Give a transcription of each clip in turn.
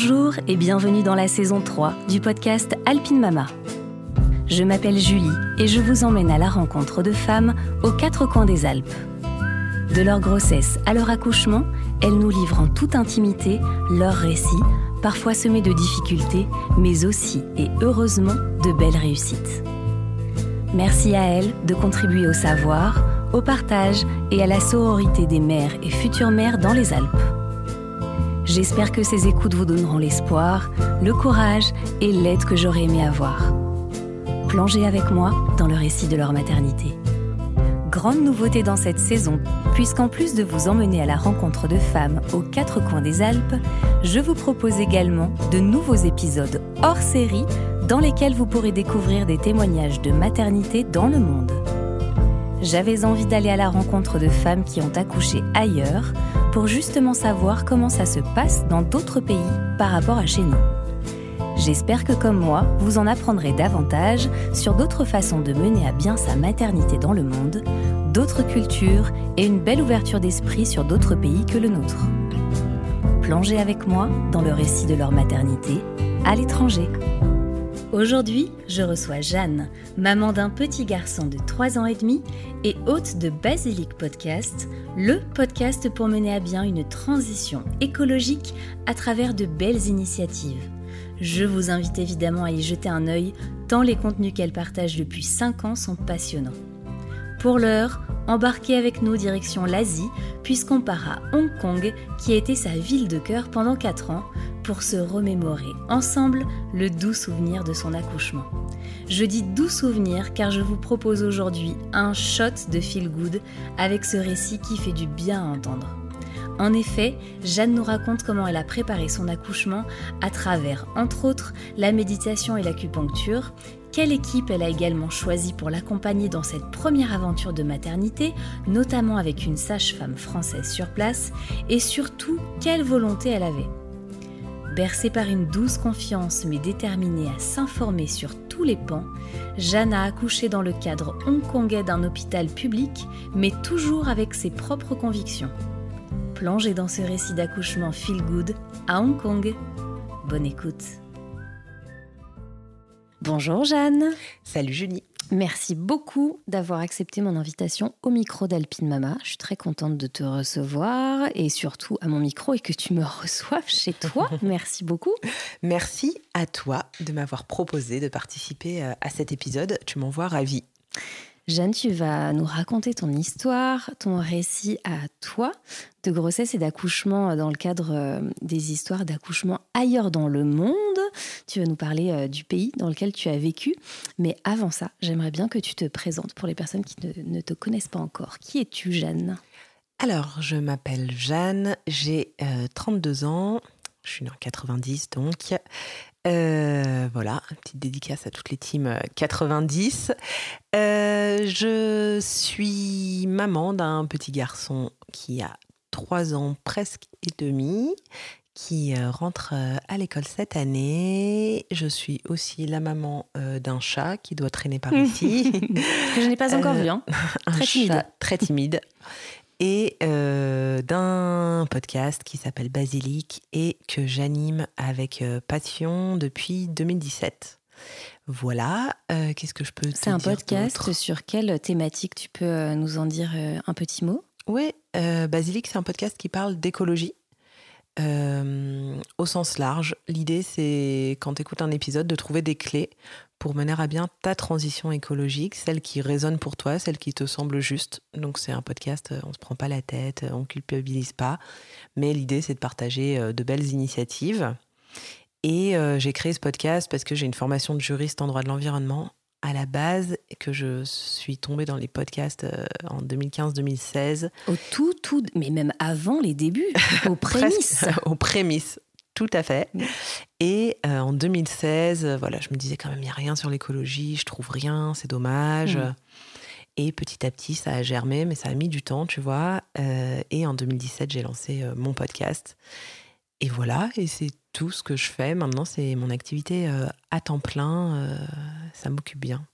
Bonjour et bienvenue dans la saison 3 du podcast Alpine Mama. Je m'appelle Julie et je vous emmène à la rencontre de femmes aux quatre coins des Alpes. De leur grossesse à leur accouchement, elles nous livrent en toute intimité leurs récits, parfois semés de difficultés, mais aussi et heureusement de belles réussites. Merci à elles de contribuer au savoir, au partage et à la sororité des mères et futures mères dans les Alpes. J'espère que ces écoutes vous donneront l'espoir, le courage et l'aide que j'aurais aimé avoir. Plongez avec moi dans le récit de leur maternité. Grande nouveauté dans cette saison, puisqu'en plus de vous emmener à la rencontre de femmes aux quatre coins des Alpes, je vous propose également de nouveaux épisodes hors série dans lesquels vous pourrez découvrir des témoignages de maternité dans le monde. J'avais envie d'aller à la rencontre de femmes qui ont accouché ailleurs pour justement savoir comment ça se passe dans d'autres pays par rapport à chez nous. J'espère que comme moi, vous en apprendrez davantage sur d'autres façons de mener à bien sa maternité dans le monde, d'autres cultures et une belle ouverture d'esprit sur d'autres pays que le nôtre. Plongez avec moi dans le récit de leur maternité à l'étranger. Aujourd'hui, je reçois Jeanne, maman d'un petit garçon de 3 ans et demi et hôte de Basilic Podcast, le podcast pour mener à bien une transition écologique à travers de belles initiatives. Je vous invite évidemment à y jeter un œil, tant les contenus qu'elle partage depuis 5 ans sont passionnants. Pour l'heure, embarquez avec nous direction l'Asie, puisqu'on part à Hong Kong, qui a été sa ville de cœur pendant 4 ans, pour se remémorer ensemble le doux souvenir de son accouchement. Je dis doux souvenir car je vous propose aujourd'hui un shot de feel good avec ce récit qui fait du bien à entendre. En effet, Jeanne nous raconte comment elle a préparé son accouchement à travers, entre autres, la méditation et l'acupuncture, quelle équipe elle a également choisi pour l'accompagner dans cette première aventure de maternité, notamment avec une sage-femme française sur place, et surtout quelle volonté elle avait. Bercée par une douce confiance mais déterminée à s'informer sur tous les pans, Jeanne a accouché dans le cadre hongkongais d'un hôpital public, mais toujours avec ses propres convictions. Plongez dans ce récit d'accouchement feel good à Hong Kong. Bonne écoute. Bonjour Jeanne. Salut Julie. Merci beaucoup d'avoir accepté mon invitation au micro d'Alpine Mama. Je suis très contente de te recevoir et surtout à mon micro et que tu me reçoives chez toi. Merci beaucoup. Merci à toi de m'avoir proposé de participer euh, à cet épisode. Tu m'envoies ravie. Jeanne, tu vas nous raconter ton histoire, ton récit à toi de grossesse et d'accouchement dans le cadre euh, des histoires d'accouchement ailleurs dans le monde. Tu vas nous parler euh, du pays dans lequel tu as vécu. Mais avant ça, j'aimerais bien que tu te présentes pour les personnes qui ne, te connaissent pas encore. Qui es-tu, Jeanne? Alors, je m'appelle Jeanne, j'ai 32 euh, ans. Je suis née en 90 donc. Euh, voilà, petite dédicace à toutes les teams 90. Euh, euh, je suis maman d'un petit garçon qui a 3 ans presque et demi, qui rentre à l'école cette année. Je suis aussi la maman d'un chat qui doit traîner par ici. que je n'ai pas encore vu. Hein. Très timide. Très timide et euh, d'un podcast qui s'appelle Basilic et que j'anime avec euh, passion depuis 2017. Voilà, euh, qu'est-ce que je peux te C'est un podcast sur quelle thématique tu peux nous en dire un petit mot? Oui, Basilic, c'est un podcast qui parle d'écologie. au sens large, l'idée c'est quand tu écoutes un épisode de trouver des clés pour mener à bien ta transition écologique, celle qui résonne pour toi, celle qui te semble juste. Donc c'est un podcast, on ne se prend pas la tête, on culpabilise pas, mais l'idée c'est de partager euh, de belles initiatives. Et euh, j'ai créé ce podcast parce que j'ai une formation de juriste en droit de l'environnement à la base que je suis tombée dans les podcasts euh, en 2015-2016. Au tout, tout, mais même avant les débuts, aux prémices. aux prémices. Tout à fait. Et euh, en 2016, euh, voilà, je me disais quand même, il n'y a rien sur l'écologie, je trouve rien, c'est dommage. Mm. Et petit à petit, ça a germé, mais ça a mis du temps, tu vois. Euh, et en 2017, j'ai lancé mon podcast. Et voilà, et c'est tout ce que je fais. Maintenant, c'est mon activité à temps plein. ça m'occupe bien.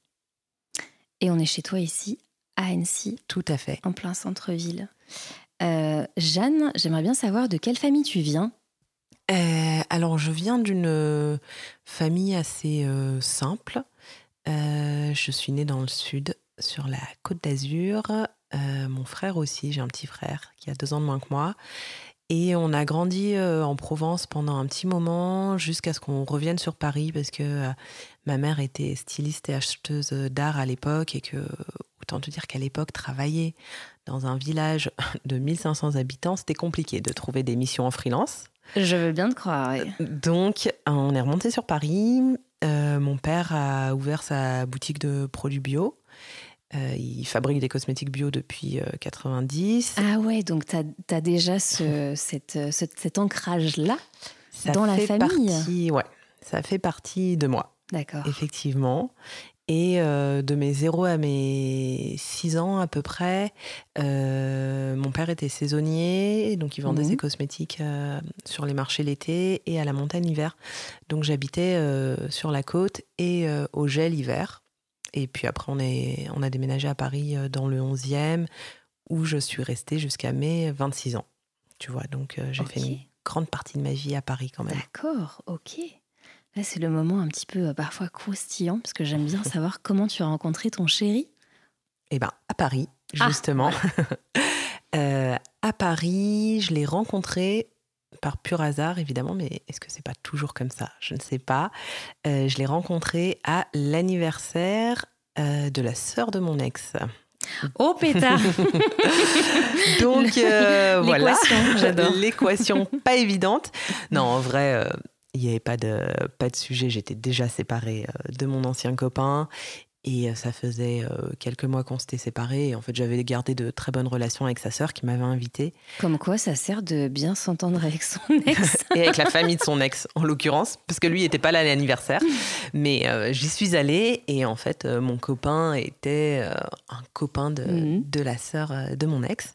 Et on est chez toi ici, à Annecy. Tout à fait. En plein centre-ville. Jeanne, j'aimerais bien savoir de quelle famille tu viens. Alors, je viens d'une famille assez simple. je suis née dans le sud, sur la côte d'Azur. mon frère aussi, j'ai un petit frère qui a deux ans de moins que moi. Et on a grandi en Provence pendant un petit moment jusqu'à ce qu'on revienne sur Paris parce que ma mère était styliste et acheteuse d'art à l'époque et que, autant te dire qu'à l'époque, travailler dans un village de 1500 habitants, c'était compliqué de trouver des missions en freelance. Je veux bien te croire. Donc, on est remonté sur Paris. mon père a ouvert sa boutique de produits bio. Euh, il fabrique des cosmétiques bio depuis 90. Euh, ah ouais, donc tu as, déjà ce, cette, cet ancrage-là dans la famille partie, Ouais, ça fait partie de moi. D'accord. Effectivement. Et euh, de mes 0 à mes 6 ans à peu près, mon père était saisonnier, donc il vendait ses cosmétiques sur les marchés l'été et à la montagne l'hiver. Donc j'habitais sur la côte et au gel l'hiver. Et puis après, on, est, on a déménagé à Paris euh, dans le 11e, où je suis restée jusqu'à mes 26 ans. Tu vois, donc euh, j'ai fait une grande partie de ma vie à Paris quand même. D'accord, ok. Là, c'est le moment un petit peu euh, parfois croustillant, parce que j'aime bien savoir comment tu as rencontré ton chéri. Eh bien, à Paris, ah, justement. à Paris, je l'ai rencontré par pur hasard, évidemment, mais est-ce que c'est pas toujours comme ça? Je ne sais pas. Euh, je l'ai rencontré à l'anniversaire euh, de la sœur de mon ex. Oh pétard Donc euh, voilà, l'équation pas évidente. Non, en vrai, il n'y avait pas de, pas de sujet. J'étais déjà séparée de mon ancien copain et euh, ça faisait euh, quelques mois qu'on s'était séparés. Et en fait, j'avais gardé de très bonnes relations avec sa sœur qui m'avait invité. Comme quoi, ça sert de bien s'entendre avec son ex. et avec la famille de son ex, en l'occurrence, parce que lui n'était pas là à l'anniversaire. Mais euh, j'y suis allée et en fait, mon copain était un copain de, mhm. de la sœur de mon ex.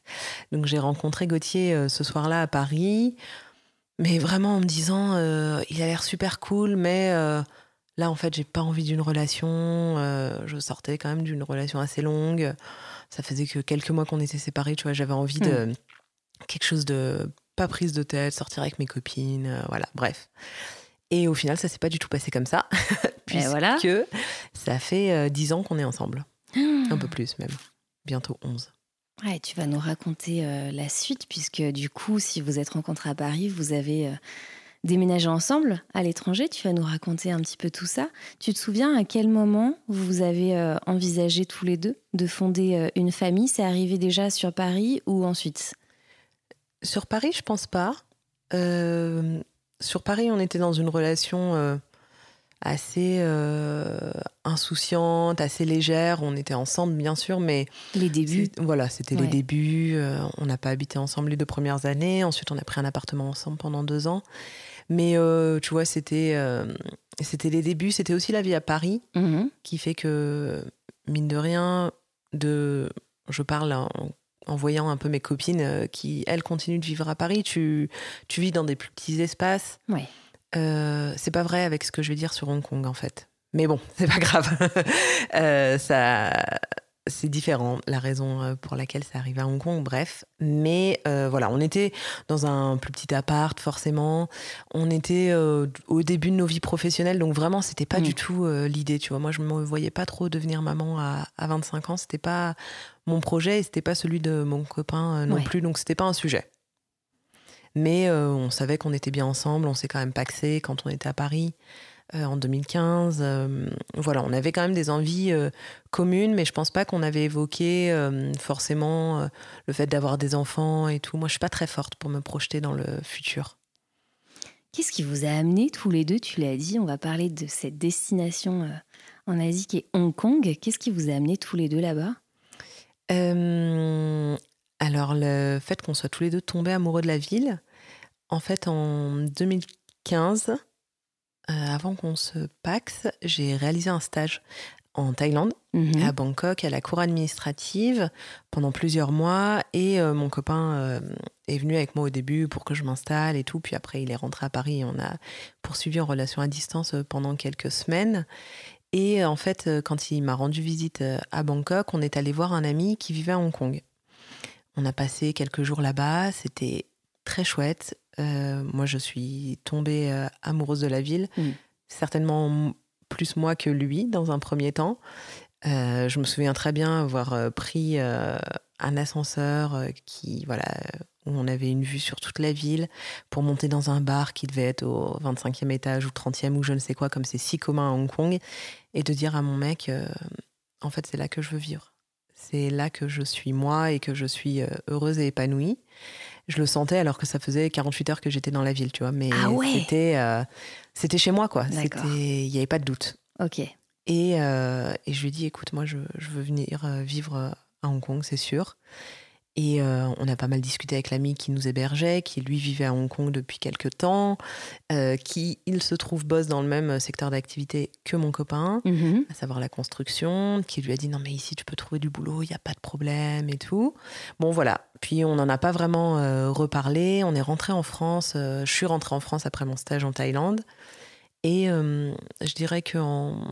Donc j'ai rencontré Gauthier ce soir-là à Paris. Mais vraiment en me disant, il a l'air super cool, mais Là, en fait, j'ai pas envie d'une relation. Euh, je sortais quand même d'une relation assez longue. Ça faisait que quelques mois qu'on était séparés. Tu vois, j'avais envie de hmm. quelque chose de pas prise de tête, sortir avec mes copines, euh, voilà. Bref. Et au final, ça s'est pas du tout passé comme ça, puisque voilà. ça fait euh, dix ans qu'on est ensemble, un peu plus même, bientôt 11. Tu vas nous raconter la suite, puisque du coup, si vous êtes rencontrés à Paris, vous avez déménager ensemble à l'étranger. Tu vas nous raconter un petit peu tout ça. Tu te souviens à quel moment vous avez euh, envisagé tous les deux de fonder euh, une famille? C'est arrivé déjà sur Paris ou ensuite? Sur Paris, je pense pas. Euh, sur Paris, on était dans une relation assez insouciante, assez légère. On était ensemble, bien sûr, mais les débuts. Voilà, c'était les débuts. on n'a pas habité ensemble les deux premières années. Ensuite, on a pris un appartement ensemble pendant deux ans. Mais euh, tu vois, c'était euh, c'était les débuts. C'était aussi la vie à Paris mhm. qui fait que, mine de rien, de, je parle en, voyant un peu mes copines euh, qui, elles, continuent de vivre à Paris. Tu, tu vis dans des plus petits espaces. Oui. c'est pas vrai avec ce que je vais dire sur Hong Kong, en fait. Mais bon, c'est pas grave. ça c'est différent, la raison euh, pour laquelle ça arrive à Hong Kong, bref. Mais euh, voilà, on était dans un plus petit appart, forcément. On était euh, au début de nos vies professionnelles, donc vraiment, c'était pas du mm. tout l'idée, tu vois. Moi, je me voyais pas trop devenir maman à, 25 ans. C'était pas mon projet et c'était pas celui de mon copain non plus, donc c'était pas un sujet. Mais on savait qu'on était bien ensemble, on s'est quand même paxé quand on était à Paris. Euh, en 2015. Euh, voilà, on avait quand même des envies euh, communes, mais je pense pas qu'on avait évoqué forcément le fait d'avoir des enfants et tout. Moi, je suis pas très forte pour me projeter dans le futur. Qu'est-ce qui vous a amené tous les deux Tu l'as dit, on va parler de cette destination en Asie qui est Hong Kong. Qu'est-ce qui vous a amené tous les deux là-bas? Alors, le fait qu'on soit tous les deux tombés amoureux de la ville, en fait, en 2015, euh, avant qu'on se paxe, j'ai réalisé un stage en Thaïlande, mhm. à Bangkok, à la cour administrative, pendant plusieurs mois. Et euh, mon copain euh, est venu avec moi au début pour que je m'installe et tout. Puis après, il est rentré à Paris et on a poursuivi en relation à distance pendant quelques semaines. Et en fait, quand il m'a rendu visite à Bangkok, on est allé voir un ami qui vivait à Hong Kong. On a passé quelques jours là-bas, c'était très chouette. moi, je suis tombée amoureuse de la ville. Mm. Certainement plus moi que lui dans un premier temps. je me souviens très bien avoir pris un ascenseur qui, voilà, où on avait une vue sur toute la ville pour monter dans un bar qui devait être au 25e étage ou 30e ou je ne sais quoi, comme c'est si commun à Hong Kong, et de dire à mon mec, en fait, c'est là que je veux vivre. C'est là que je suis moi et que je suis heureuse et épanouie. Je le sentais alors que ça faisait 48 heures que j'étais dans la ville, tu vois. Mais ah c'était, c'était chez moi, quoi. Il n'y avait pas de doute. Ok. Et, et, je lui ai dit, écoute, moi, je, je veux venir vivre à Hong Kong, c'est sûr. Et euh, on a pas mal discuté avec l'ami qui nous hébergeait, qui lui vivait à Hong Kong depuis quelques temps, euh, qui, il se trouve, bosse dans le même secteur d'activité que mon copain, mhm. à savoir la construction, qui lui a dit non mais ici tu peux trouver du boulot, il n'y a pas de problème et tout. Bon voilà, puis on n'en a pas vraiment euh, reparlé, on est rentré en France, je suis rentrée en France après mon stage en Thaïlande, et je dirais qu'en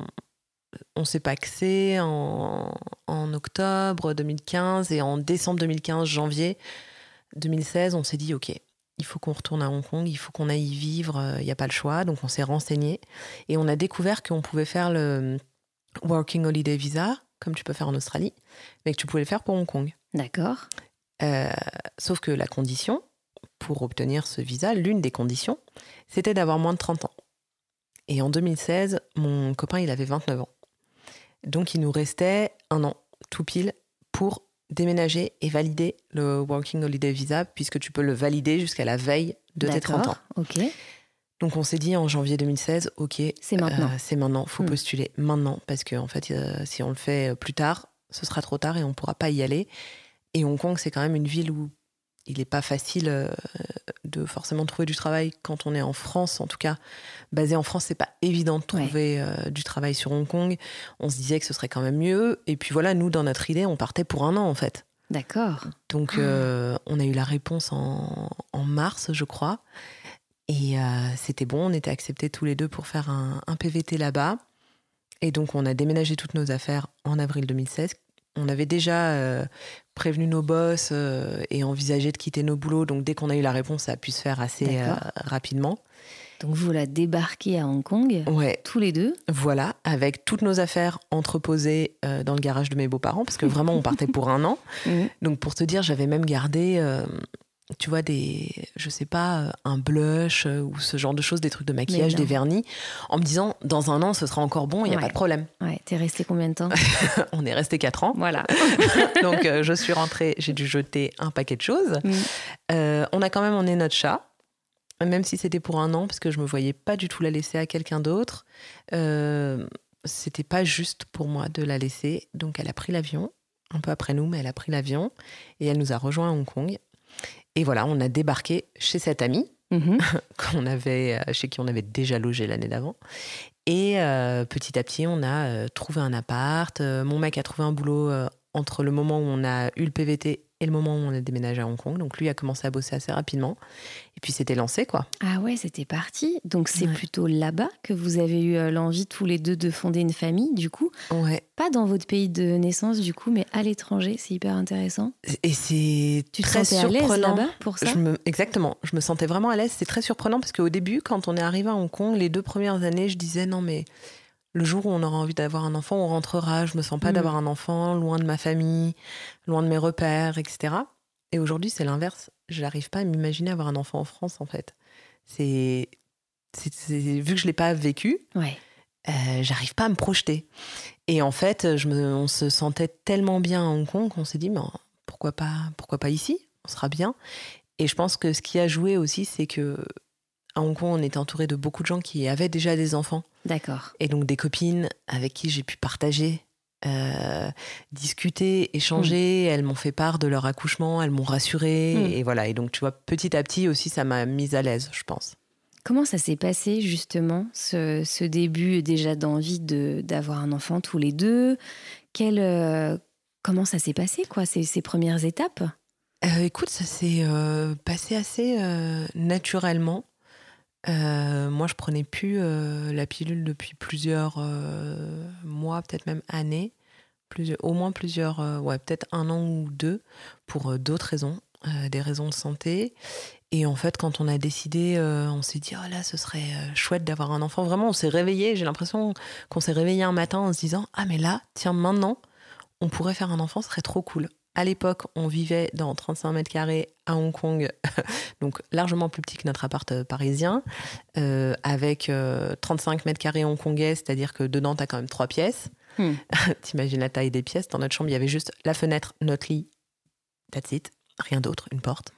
on s'est paxé en, en octobre 2015 et en décembre 2015, janvier 2016, on s'est dit ok, il faut qu'on retourne à Hong Kong, il faut qu'on aille y vivre, il euh, n'y a pas le choix. Donc on s'est renseigné et on a découvert qu'on pouvait faire le Working Holiday Visa, comme tu peux faire en Australie, mais que tu pouvais le faire pour Hong Kong. D'accord. Euh, sauf que la condition pour obtenir ce visa, l'une des conditions, c'était d'avoir moins de 30 ans. Et en 2016, mon copain, il avait 29 ans. Donc il nous restait un an, tout pile, pour déménager et valider le Working Holiday Visa, puisque tu peux le valider jusqu'à la veille de tes 30 ans. ok. Donc on s'est dit en janvier 2016, ok, c'est maintenant. Euh, c'est maintenant, faut hmm. postuler maintenant, parce que en fait, euh, si on le fait plus tard, ce sera trop tard et on pourra pas y aller. Et Hong Kong, c'est quand même une ville où il n'est pas facile euh, de forcément trouver du travail quand on est en France. En tout cas, basé en France, c'est pas évident de trouver euh, du travail sur Hong Kong. On se disait que ce serait quand même mieux. Et puis voilà, nous, dans notre idée, on partait pour un an en fait. D'accord. Donc, ah. euh, on a eu la réponse en, mars, je crois. Et c'était bon, on était acceptés tous les deux pour faire un, un PVT là-bas. Et donc, on a déménagé toutes nos affaires en avril 2016, on avait déjà euh, prévenu nos boss euh, et envisagé de quitter nos boulots. Donc dès qu'on a eu la réponse, ça a pu se faire assez euh, rapidement. Donc vous la débarquez à Hong Kong, ouais. tous les deux. Voilà, avec toutes nos affaires entreposées dans le garage de mes beaux-parents, parce que vraiment on partait pour un an. Mhm. Donc pour te dire, j'avais même gardé tu vois, des, je sais pas, euh, un blush euh, ou ce genre de choses, des trucs de maquillage, des vernis, en me disant, dans un an, ce sera encore bon, il n'y a pas de problème. Ouais, t'es resté combien de temps? On est resté quatre ans. Voilà. Donc, euh, je suis rentrée, j'ai dû jeter un paquet de choses. Mm. on a quand même emmené notre chat, même si c'était pour un an, parce que je me voyais pas du tout la laisser à quelqu'un d'autre. c'était pas juste pour moi de la laisser. Donc, elle a pris l'avion, un peu après nous, mais elle a pris l'avion et elle nous a rejoint à Hong Kong. Et voilà, on a débarqué chez cette amie mhm. qu'on avait, euh, chez qui on avait déjà logé l'année d'avant. Et euh, petit à petit, on a euh, trouvé un appart. mon mec a trouvé un boulot entre le moment où on a eu le PVT et le moment où on a déménagé à Hong Kong. Donc lui a commencé à bosser assez rapidement. Et puis c'était lancé, quoi. Ah ouais, c'était parti. Donc c'est plutôt là-bas que vous avez eu euh, l'envie tous les deux de fonder une famille, du coup. Ouais. Pas dans votre pays de naissance, du coup, mais à l'étranger. C'est hyper intéressant. Et c'est très te surprenant. là-bas pour ça? je me... Exactement. Je me sentais vraiment à l'aise. C'est très surprenant parce qu'au début, quand on est arrivé à Hong Kong, les deux premières années, je disais non mais le jour où on aura envie d'avoir un enfant, on rentrera. Je me sens pas mm. d'avoir un enfant loin de ma famille, loin de mes repères, etc. Et aujourd'hui, c'est l'inverse. Je n'arrive pas à m'imaginer avoir un enfant en France, en fait. C'est, vu que je l'ai pas vécu, ouais. Euh, j'arrive pas à me projeter. Et en fait, je me, on se sentait tellement bien à Hong Kong qu'on s'est dit, mais pourquoi pas, pourquoi pas ici? On sera bien. Et je pense que ce qui a joué aussi, c'est que à Hong Kong, on était entouré de beaucoup de gens qui avaient déjà des enfants. D'accord. Et donc des copines avec qui j'ai pu partager, euh, discuter, échanger. Hmm. Elles m'ont fait part de leur accouchement, elles m'ont rassurée. Hmm. Et voilà. Et donc, tu vois, petit à petit aussi, ça m'a mise à l'aise, je pense. Comment ça s'est passé justement, ce, début déjà d'envie d'avoir un enfant tous les deux? Quel, euh, Comment ça s'est passé, quoi, ces, ces premières étapes? Euh, Écoute, ça s'est passé assez naturellement. Euh, moi, je prenais plus euh, la pilule depuis plusieurs euh, mois, peut-être même années, au moins plusieurs, ouais, peut-être un an ou deux, pour d'autres raisons, des raisons de santé. Et en fait, quand on a décidé, on s'est dit, oh là, ce serait chouette d'avoir un enfant. Vraiment, on s'est réveillé. J'ai l'impression qu'on s'est réveillé un matin en se disant, ah mais là, tiens, maintenant, on pourrait faire un enfant, ce serait trop cool. À l'époque, on vivait dans 35 mètres carrés à Hong Kong, donc largement plus petit que notre appart euh, parisien, euh, avec 35 euh, mètres carrés hongkongais, c'est-à-dire que dedans, tu as quand même trois pièces. Hmm. T'imagines la taille des pièces. Dans notre chambre, il y avait juste la fenêtre, notre lit, that's it, rien d'autre, une porte.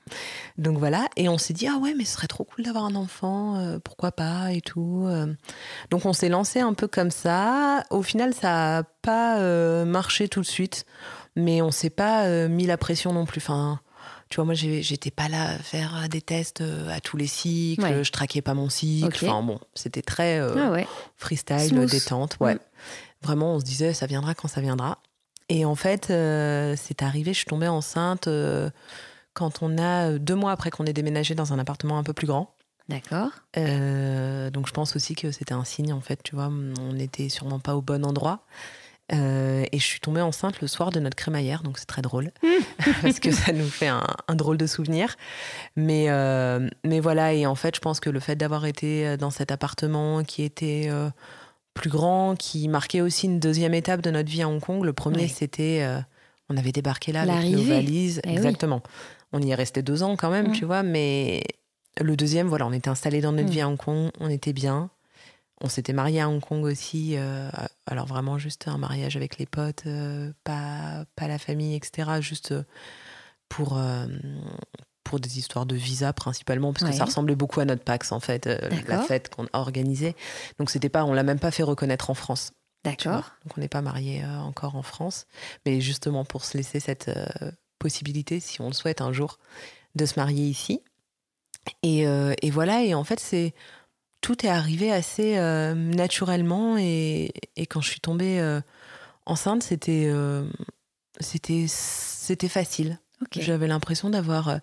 Donc voilà, et on s'est dit, ah ouais, mais ce serait trop cool d'avoir un enfant, pourquoi pas, et tout. Donc on s'est lancé un peu comme ça. Au final, ça n'a pas marché tout de suite mais on s'est pas euh, mis la pression non plus. Enfin, tu vois, moi, j'étais pas là à faire des tests euh, à tous les cycles, je traquais pas mon cycle. Enfin, bon, c'était très euh, ah freestyle, détente. Ouais. Mm. Vraiment, on se disait, ça viendra quand ça viendra. Et en fait, c'est arrivé, je suis tombée enceinte quand on a, deux mois après qu'on ait déménagé dans un appartement un peu plus grand. D'accord. donc je pense aussi que c'était un signe, en fait, tu vois, on n'était sûrement pas au bon endroit. Euh, et je suis tombée enceinte le soir de notre crémaillère, donc c'est très drôle, parce que ça nous fait un, drôle de souvenir. Mais, euh, mais voilà, et en fait, je pense que le fait d'avoir été dans cet appartement qui était euh, plus grand, qui marquait aussi une deuxième étape de notre vie à Hong Kong, le premier, c'était. on avait débarqué là avec nos valises. Eh exactement. On y est resté deux ans quand même, mm. tu vois, mais le deuxième, voilà, on était installé dans notre mm. vie à Hong Kong, on était bien. On s'était marié à Hong Kong aussi, euh, alors vraiment juste un mariage avec les potes, euh, pas, pas la famille, etc. Juste euh, pour, pour des histoires de visa principalement, parce que ça ressemblait beaucoup à notre Pax en fait, la fête qu'on a organisée. Donc c'était pas, on l'a même pas fait reconnaître en France. D'accord. Donc on n'est pas marié encore en France, mais justement pour se laisser cette possibilité, si on le souhaite un jour, de se marier ici. Et, et voilà, et en fait c'est tout est arrivé assez euh, naturellement et, quand je suis tombée euh, enceinte, c'était euh, c'était c'était facile. J'avais l'impression d'avoir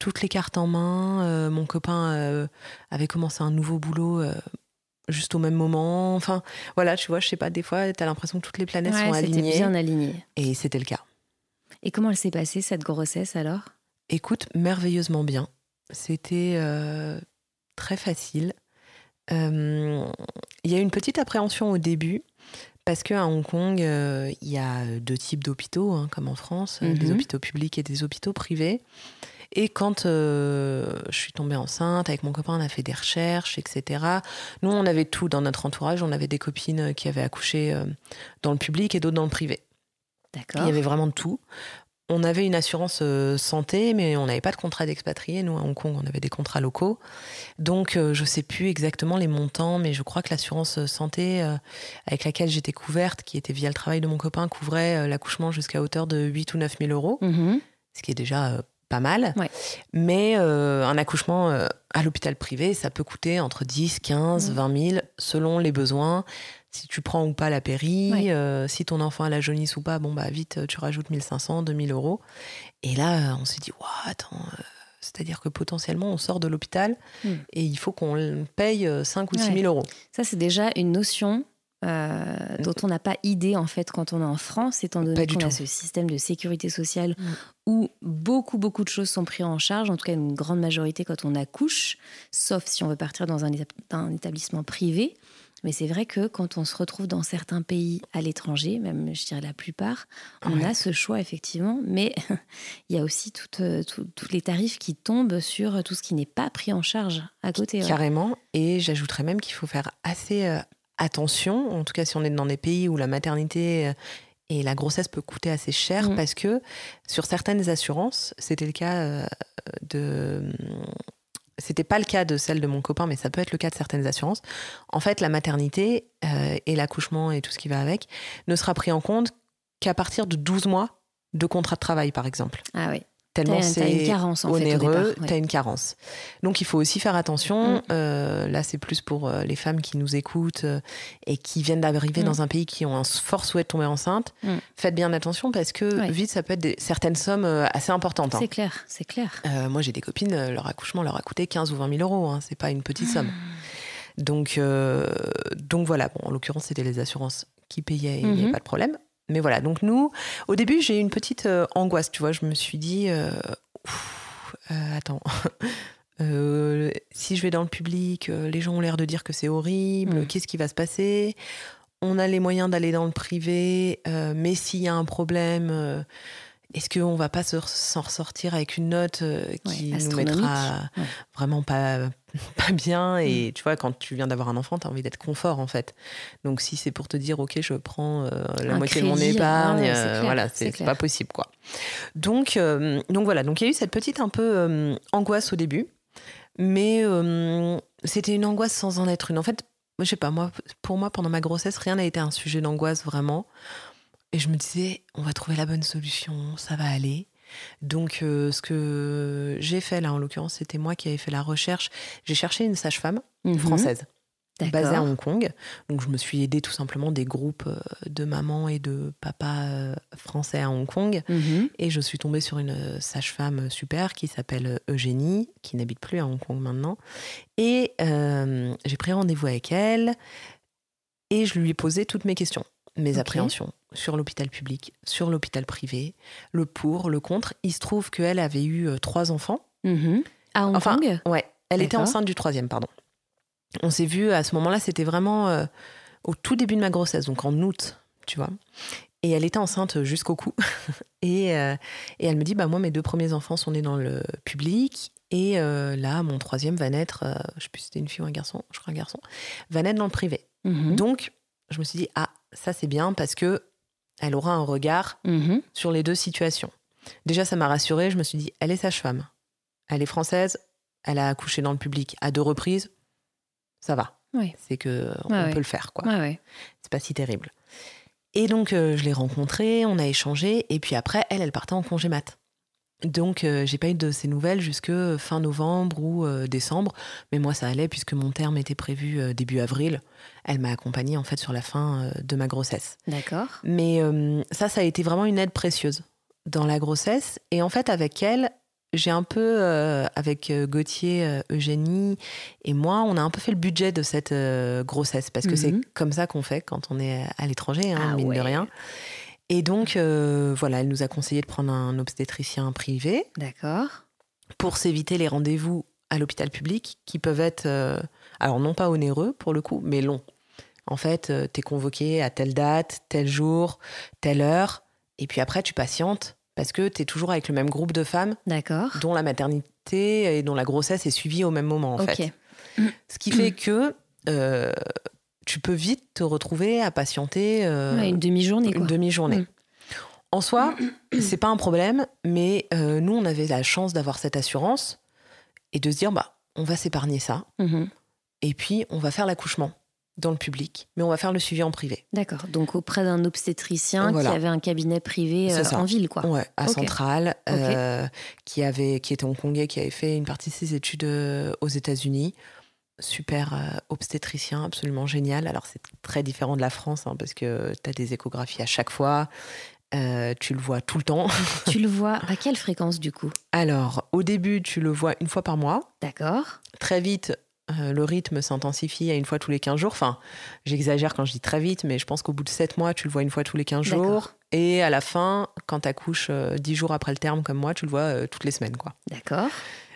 toutes les cartes en main. mon copain avait commencé un nouveau boulot juste au même moment. Enfin, voilà, tu vois, je sais pas, des fois, tu as l'impression que toutes les planètes sont alignées. bien alignées. Et c'était le cas. Et comment elle s'est passée, cette grossesse, alors? Écoute, merveilleusement bien. C'était très facile. Euh, il y a une petite appréhension au début. Parce qu'à Hong Kong, euh, il y a deux types d'hôpitaux, hein, comme en France, euh, des mhm. hôpitaux publics et des hôpitaux privés. Et quand je suis tombée enceinte, avec mon copain, on a fait des recherches, etc. Nous, on avait tout dans notre entourage. On avait des copines qui avaient accouché dans le public et d'autres dans le privé. D'accord. Il y avait vraiment tout. On avait une assurance euh, santé, mais on n'avait pas de contrat d'expatrié. Nous, à Hong Kong, on avait des contrats locaux. Donc, euh, je ne sais plus exactement les montants, mais je crois que l'assurance euh, santé avec laquelle j'étais couverte, qui était via le travail de mon copain, couvrait l'accouchement jusqu'à hauteur de 8 ou 9 000 euros, mm-hmm. ce qui est déjà pas mal. Mais un accouchement à l'hôpital privé, ça peut coûter entre 10, 15, 20 000 selon les besoins si tu prends ou pas la péri, euh, si ton enfant a la jaunisse ou pas, bon bah vite, tu rajoutes 1500, 2000 euros. Et là, on s'est dit, attends, euh, c'est-à-dire que potentiellement, on sort de l'hôpital hmm. et il faut qu'on paye 5 euh, ou 6 000 euros. Ça, c'est déjà une notion dont on n'a pas idée en fait quand on est en France, étant donné qu'on a ce système de sécurité sociale hmm. où beaucoup beaucoup de choses sont prises en charge, en tout cas une grande majorité quand on accouche, sauf si on veut partir dans un établissement privé. Mais c'est vrai que quand on se retrouve dans certains pays à l'étranger, même je dirais la plupart, on a ce choix effectivement, mais il y a aussi euh, tous les tarifs qui tombent sur tout ce qui n'est pas pris en charge à côté. Carrément, et j'ajouterais même qu'il faut faire assez euh, attention, en tout cas si on est dans des pays où la maternité euh, et la grossesse peut coûter assez cher mmh. parce que sur certaines assurances, c'était le cas de c'était pas le cas de celle de mon copain, mais ça peut être le cas de certaines assurances. En fait, la maternité euh, et l'accouchement et tout ce qui va avec ne sera pris en compte qu'à partir de 12 mois de contrat de travail, par exemple. Ah oui tellement c'est onéreux, tu as une carence. Donc il faut aussi faire attention. Mm. Euh, là, c'est plus pour euh, les femmes qui nous écoutent euh, et qui viennent d'arriver mm. dans un pays qui ont un fort souhait de tomber enceinte. Mm. Faites bien attention parce que vite, ça peut être des, certaines sommes assez importantes. Hein. C'est clair, c'est clair. moi, j'ai des copines, leur accouchement leur a coûté 15 ou 20 000 euros. Hein. C'est pas une petite somme. Donc, donc voilà, bon, en l'occurrence, c'était les assurances qui payaient, il n'y a mm-hmm. pas de problème. Mais voilà, donc nous, au début, j'ai eu une petite euh, angoisse, tu vois. Je me suis dit, euh, euh, attends, si je vais dans le public, les gens ont l'air de dire que c'est horrible. Mm. Qu'est-ce qui va se passer? On a les moyens d'aller dans le privé, mais s'il y a un problème, est-ce qu'on va pas se- s'en ressortir avec une note euh, qui Ouais, nous mettra Ouais. vraiment pas, pas bien Et tu vois, quand tu viens d'avoir un enfant, tu as envie d'être confort en fait. Donc si c'est pour te dire, ok, je prends euh, la Un moitié de mon crédit, épargne, ouais, euh, voilà, c'est pas possible quoi. Donc, euh, donc voilà, donc il y a eu cette petite un peu angoisse au début, mais c'était une angoisse sans en être une. En fait, je sais pas, moi, pour moi, pendant ma grossesse, rien n'a été un sujet d'angoisse vraiment. Et je me disais, on va trouver la bonne solution, ça va aller. Donc, euh, ce que j'ai fait là, en l'occurrence, c'était moi qui avais fait la recherche. J'ai cherché une sage-femme Mhm. française basée à. Hong Kong. Donc je me suis aidée tout simplement des groupes euh, de mamans et de papas euh, français à Hong Kong. Mhm. Et je suis tombée sur une sage-femme super qui s'appelle Eugénie, qui n'habite plus à Hong Kong maintenant. Et euh, j'ai pris rendez-vous avec elle et je lui ai posé toutes mes questions, mes appréhensions sur l'hôpital public, sur l'hôpital privé, le pour, le contre. Il se trouve qu'elle avait eu euh, trois enfants. Mhm. À Hong Enfin, Kong Ouais, elle était enceinte du troisième, pardon. On s'est vu à ce moment-là, c'était vraiment euh, au tout début de ma grossesse, donc en août, tu vois. Et elle était enceinte jusqu'au cou. et, euh, et elle me dit, bah moi, mes deux premiers enfants sont nés dans le public. Et euh, là, mon troisième va naître, je sais plus si c'était une fille ou un garçon, je crois un garçon, va naître dans le privé. Mhm. Donc, je me suis dit, ah, ça c'est bien parce que elle aura un regard Mhm. sur les deux situations. Déjà, ça m'a rassurée. Je me suis dit, elle est sage-femme. Elle est française. Elle a accouché dans le public à deux reprises. Ça va. Ouais. C'est que on peut le faire, quoi. C'est pas si terrible. Et donc, euh, je l'ai rencontrée, on a échangé. Et puis après, elle, elle partait en congé mat. Donc, euh, j'ai pas eu de ses nouvelles jusque fin novembre ou euh, décembre. Mais moi, ça allait puisque mon terme était prévu euh, début avril. Elle m'a accompagnée en fait sur la fin euh, de ma grossesse. D'accord. Mais euh, ça, ça a été vraiment une aide précieuse dans la grossesse. Et en fait, avec elle, j'ai un peu, euh, avec euh, Gauthier, euh, Eugénie et moi, on a un peu fait le budget de cette euh, grossesse. Parce que c'est Mhm. comme ça qu'on fait quand on est à l'étranger, hein, Ah mine de rien. Et donc, euh, voilà, elle nous a conseillé de prendre un obstétricien privé D'accord. pour s'éviter les rendez-vous à l'hôpital public qui peuvent être, euh, alors non pas onéreux pour le coup, mais longs. En fait, tu es convoqué à telle date, tel jour, telle heure, et puis après tu patientes parce que tu es toujours avec le même groupe de femmes D'accord. dont la maternité et dont la grossesse est suivie au même moment en fait. Ce qui fait que euh, tu peux vite te retrouver à patienter euh, Ouais, une demi-journée, une demi-journée. Mm. En soi, c'est pas un problème, mais euh, nous, on avait la chance d'avoir cette assurance et de se dire, bah, on va s'épargner ça, Mhm. et puis on va faire l'accouchement dans le public, mais on va faire le suivi en privé. D'accord. Donc auprès d'un obstétricien Voilà. qui avait un cabinet privé euh, en ville, quoi. Ouais, à Ok. Centrale, euh, qui, avait, qui était hongkongais, qui avait fait une partie de ses études euh, aux États-Unis. Super euh, obstétricien, absolument génial. Alors, c'est très différent de la France, hein, parce que tu as des échographies à chaque fois. Euh, tu le vois tout le temps. tu le vois à quelle fréquence, du coup? Alors, au début, tu le vois une fois par mois. D'accord. Très vite, euh, le rythme s'intensifie à une fois tous les 15 jours. Enfin, j'exagère quand je dis très vite, mais je pense qu'au bout de 7 mois, tu le vois une fois tous les 15 D'accord. jours. Et à la fin, quand tu accouches 10 jours après le terme, comme moi, tu le vois toutes les semaines. quoi. D'accord.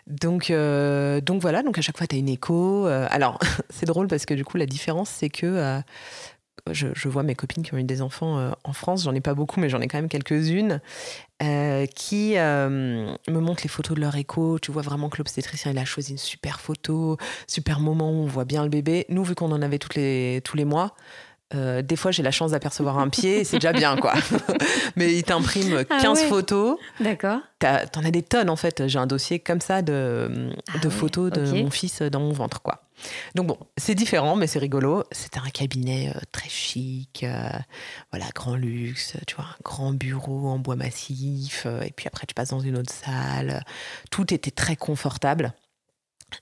Donc, euh, donc voilà, donc à chaque fois, tu as une écho. Euh, alors, c'est drôle parce que du coup, la différence, c'est que euh, je, vois mes copines qui ont eu des enfants en France, j'en ai pas beaucoup, mais j'en ai quand même quelques-unes, qui me montrent les photos de leur écho. Tu vois vraiment que l'obstétricien, il a choisi une super photo, super moment où on voit bien le bébé. Nous, vu qu'on en avait tous les mois, euh, des fois, j'ai la chance d'apercevoir un pied, c'est déjà bien, quoi. Mais il t'imprime 15 Ah ouais. photos. D'accord. T'en as des tonnes en fait. J'ai un dossier comme ça de, Ah de ouais, photos de mon fils dans mon ventre, quoi. Donc bon, c'est différent, mais c'est rigolo. C'était un cabinet euh, très chic, euh, voilà, grand luxe, tu vois, un grand bureau en bois massif. et puis après, tu passes dans une autre salle. Tout était très confortable.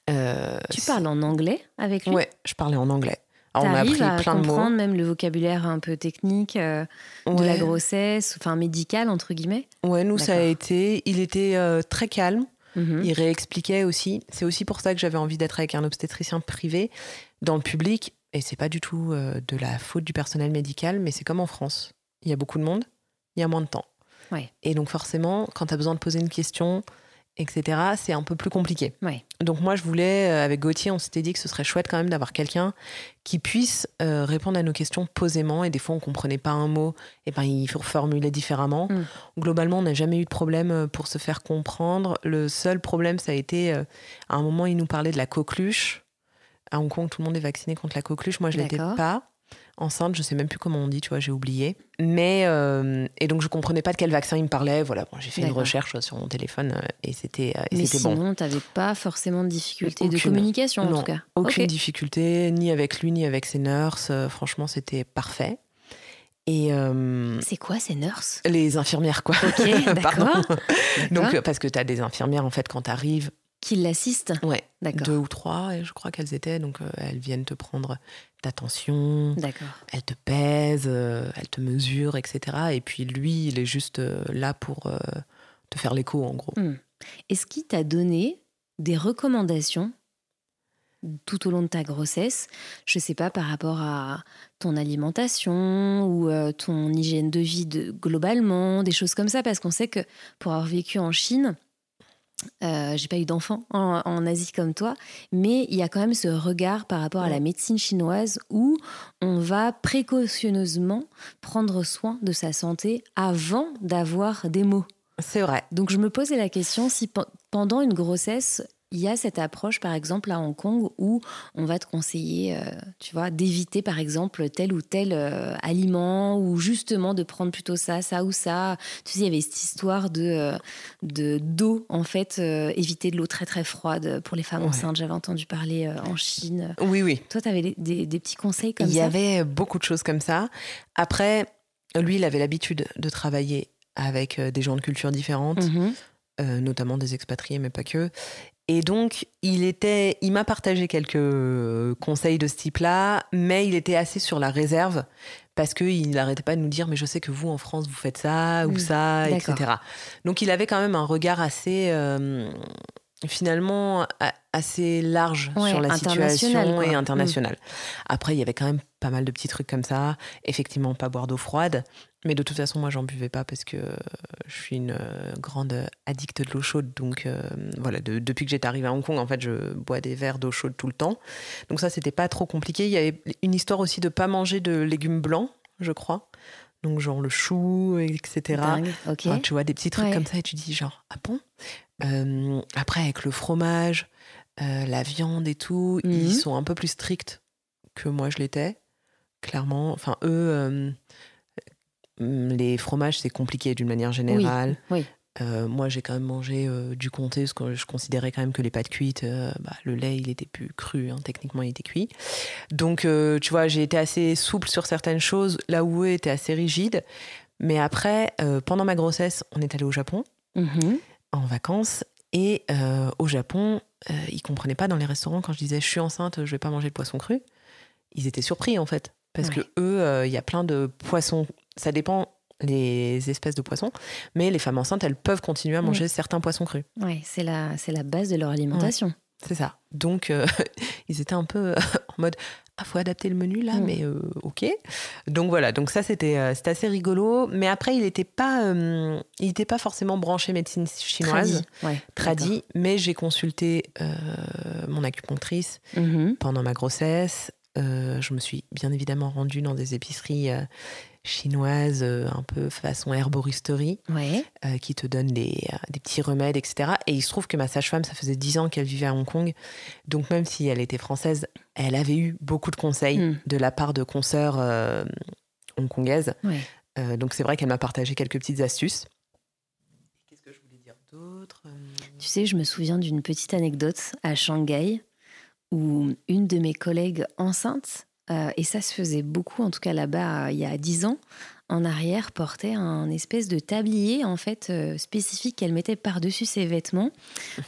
Tu parles en anglais avec lui? Ouais, je parlais en anglais. On a appris à plein de mots. comprendre même le vocabulaire un peu technique euh, de la grossesse, enfin médical entre guillemets. Ouais, nous, ça a été. Il était euh, très calme. Mhm. Il réexpliquait aussi. C'est aussi pour ça que j'avais envie d'être avec un obstétricien privé dans le public. Et c'est pas du tout euh, de la faute du personnel médical, mais c'est comme en France. Il y a beaucoup de monde, il y a moins de temps. Ouais. Et donc forcément, quand tu as besoin de poser une question etc., c'est un peu plus compliqué. Donc moi, je voulais, euh, avec Gauthier, on s'était dit que ce serait chouette quand même d'avoir quelqu'un qui puisse euh, répondre à nos questions posément. Et des fois, on comprenait pas un mot, et ben il faut reformuler différemment. Mm. Globalement, on n'a jamais eu de problème euh, pour se faire comprendre. Le seul problème, ça a été, euh, à un moment, il nous parlait de la coqueluche. À Hong Kong, tout le monde est vacciné contre la coqueluche. Moi, je l'étais pas. Enceinte, je sais même plus comment on dit, tu vois, j'ai oublié. Mais euh, et donc je comprenais pas de quel vaccin il me parlait. Voilà, bon, j'ai fait une recherche sur mon téléphone euh, et c'était euh, et Mais bon. sinon, t'avais pas forcément de difficultés de communication, en tout cas. Aucune difficulté, ni avec lui, ni avec ses nurses. Euh, franchement, c'était parfait. Et euh, C'est quoi ces nurses? les infirmières, quoi. Ok, Pardon. d'accord. Donc, euh, parce que tu as des infirmières, en fait, quand tu arrives, Qui l'assistent ouais, D'accord. deux ou trois, je crois qu'elles étaient, donc euh, elles viennent te prendre ta tension, D'accord. elles te pèsent, euh, elles te mesurent, etc. Et puis lui, il est juste euh, là pour te faire l'écho, en gros. Est-ce qu'il t'a donné des recommandations tout au long de ta grossesse Je sais pas, par rapport à ton alimentation ou ton hygiène de vie de- globalement, des choses comme ça, parce qu'on sait que pour avoir vécu en Chine, euh, j'ai pas eu d'enfant en, en Asie comme toi, mais il y a quand même ce regard par rapport à la médecine chinoise où on va précautionneusement prendre soin de sa santé avant d'avoir des maux. C'est vrai. Donc je me posais la question si pe- pendant une grossesse, il y a cette approche, par exemple, à Hong Kong, où on va te conseiller, euh, tu vois, d'éviter, par exemple, tel ou tel euh, aliment, ou justement de prendre plutôt ça, ça ou ça. Tu sais, il y avait cette histoire de euh, de- d'eau, en fait, euh, éviter de l'eau très très froide pour les femmes Ouais. enceintes. J'avais entendu parler en Chine. Oui, oui. Toi, tu avais des, des petits conseils comme il y ça? avait beaucoup de choses comme ça. Après, lui, il avait l'habitude de travailler avec des gens de cultures différentes, Mhm. euh, notamment des expatriés, mais pas que. Et donc, il était, il m'a partagé quelques euh, conseils de ce type-là, mais il était assez sur la réserve parce qu'il n'arrêtait pas de nous dire, mais je sais que vous en France vous faites ça ou Mm, ça, etc. Donc, il avait quand même un regard assez, euh, finalement, assez large Ouais, sur la situation quoi. et Mm. international. Après, il y avait quand même pas mal de petits trucs comme ça. Effectivement, pas boire d'eau froide. Mais de toute façon, moi, j'en buvais pas parce que euh, je suis une euh, grande addicte de l'eau chaude. Donc, euh, voilà, de- depuis que j'étais arrivée à Hong Kong, en fait, je bois des verres d'eau chaude tout le temps. Donc, ça, c'était pas trop compliqué. Il y avait une histoire aussi de pas manger de légumes blancs, je crois. Donc, genre le chou, etc. Dingue, ok. Enfin, tu vois, des petits trucs Ouais. comme ça et tu dis genre, ah bon? Après, avec le fromage, la viande et tout, ils sont un peu plus stricts que moi je l'étais, clairement. Enfin, eux, euh, les fromages, c'est compliqué d'une manière générale. oui. Euh, moi, j'ai quand même mangé euh, du comté, parce que je considérais quand même que les pâtes cuites, euh, bah, le lait, il était plus cru, hein, techniquement, il était cuit. Donc, tu vois, j'ai été assez souple sur certaines choses, là où eux étaient assez rigides. Mais après, pendant ma grossesse, on est allé au Japon Mhm. En vacances. Et euh, au Japon, euh, ils comprenaient pas dans les restaurants quand je disais je suis enceinte, je vais pas manger de poisson cru. Ils étaient surpris en fait. Parce Ouais. que eux, euh, il y a plein de poissons. Ça dépend les espèces de poissons. Mais les femmes enceintes, elles peuvent continuer à manger certains poissons crus. Ouais, c'est la, c'est la base de leur alimentation. C'est ça. Donc, euh, ils étaient un peu en mode ah, faut adapter le menu là, Mm. mais euh, ok. Donc voilà, donc ça c'était euh, assez rigolo. Mais après, il n'était pas, euh, il était pas forcément branché médecine chinoise. Ouais, tradit, mais j'ai consulté mon acupunctrice. Mhm. pendant ma grossesse. Je me suis bien évidemment rendue dans des épiceries chinoises, euh, un peu façon herboristerie, Ouais. euh, qui te donnent des, euh, des petits remèdes, etc. Et il se trouve que ma sage-femme, ça faisait 10 ans qu'elle vivait à Hong Kong. Donc même si elle était française, elle avait eu beaucoup de conseils Mm. de la part de consoeurs euh, hongkongaises. Ouais. Euh, donc c'est vrai qu'elle m'a partagé quelques petites astuces. Qu'est-ce que je voulais dire d'autre Tu sais, je me souviens d'une petite anecdote à Shanghai où une de mes collègues enceintes, euh, et ça se faisait beaucoup, en tout cas là-bas, euh, il y a dix ans, en arrière, portait un espèce de tablier en fait euh, spécifique qu'elle mettait par-dessus ses vêtements,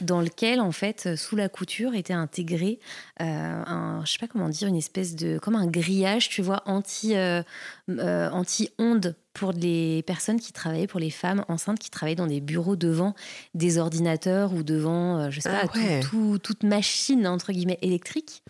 dans lequel en fait, sous la couture, était intégré un, je sais pas comment dire, une espèce de, comme un grillage, tu vois, anti, euh, anti-ondes pour les personnes qui travaillaient, pour les femmes enceintes qui travaillaient dans des bureaux devant des ordinateurs ou devant, euh, je sais Ah pas, tout- ouais. tout- toute machine entre guillemets électrique.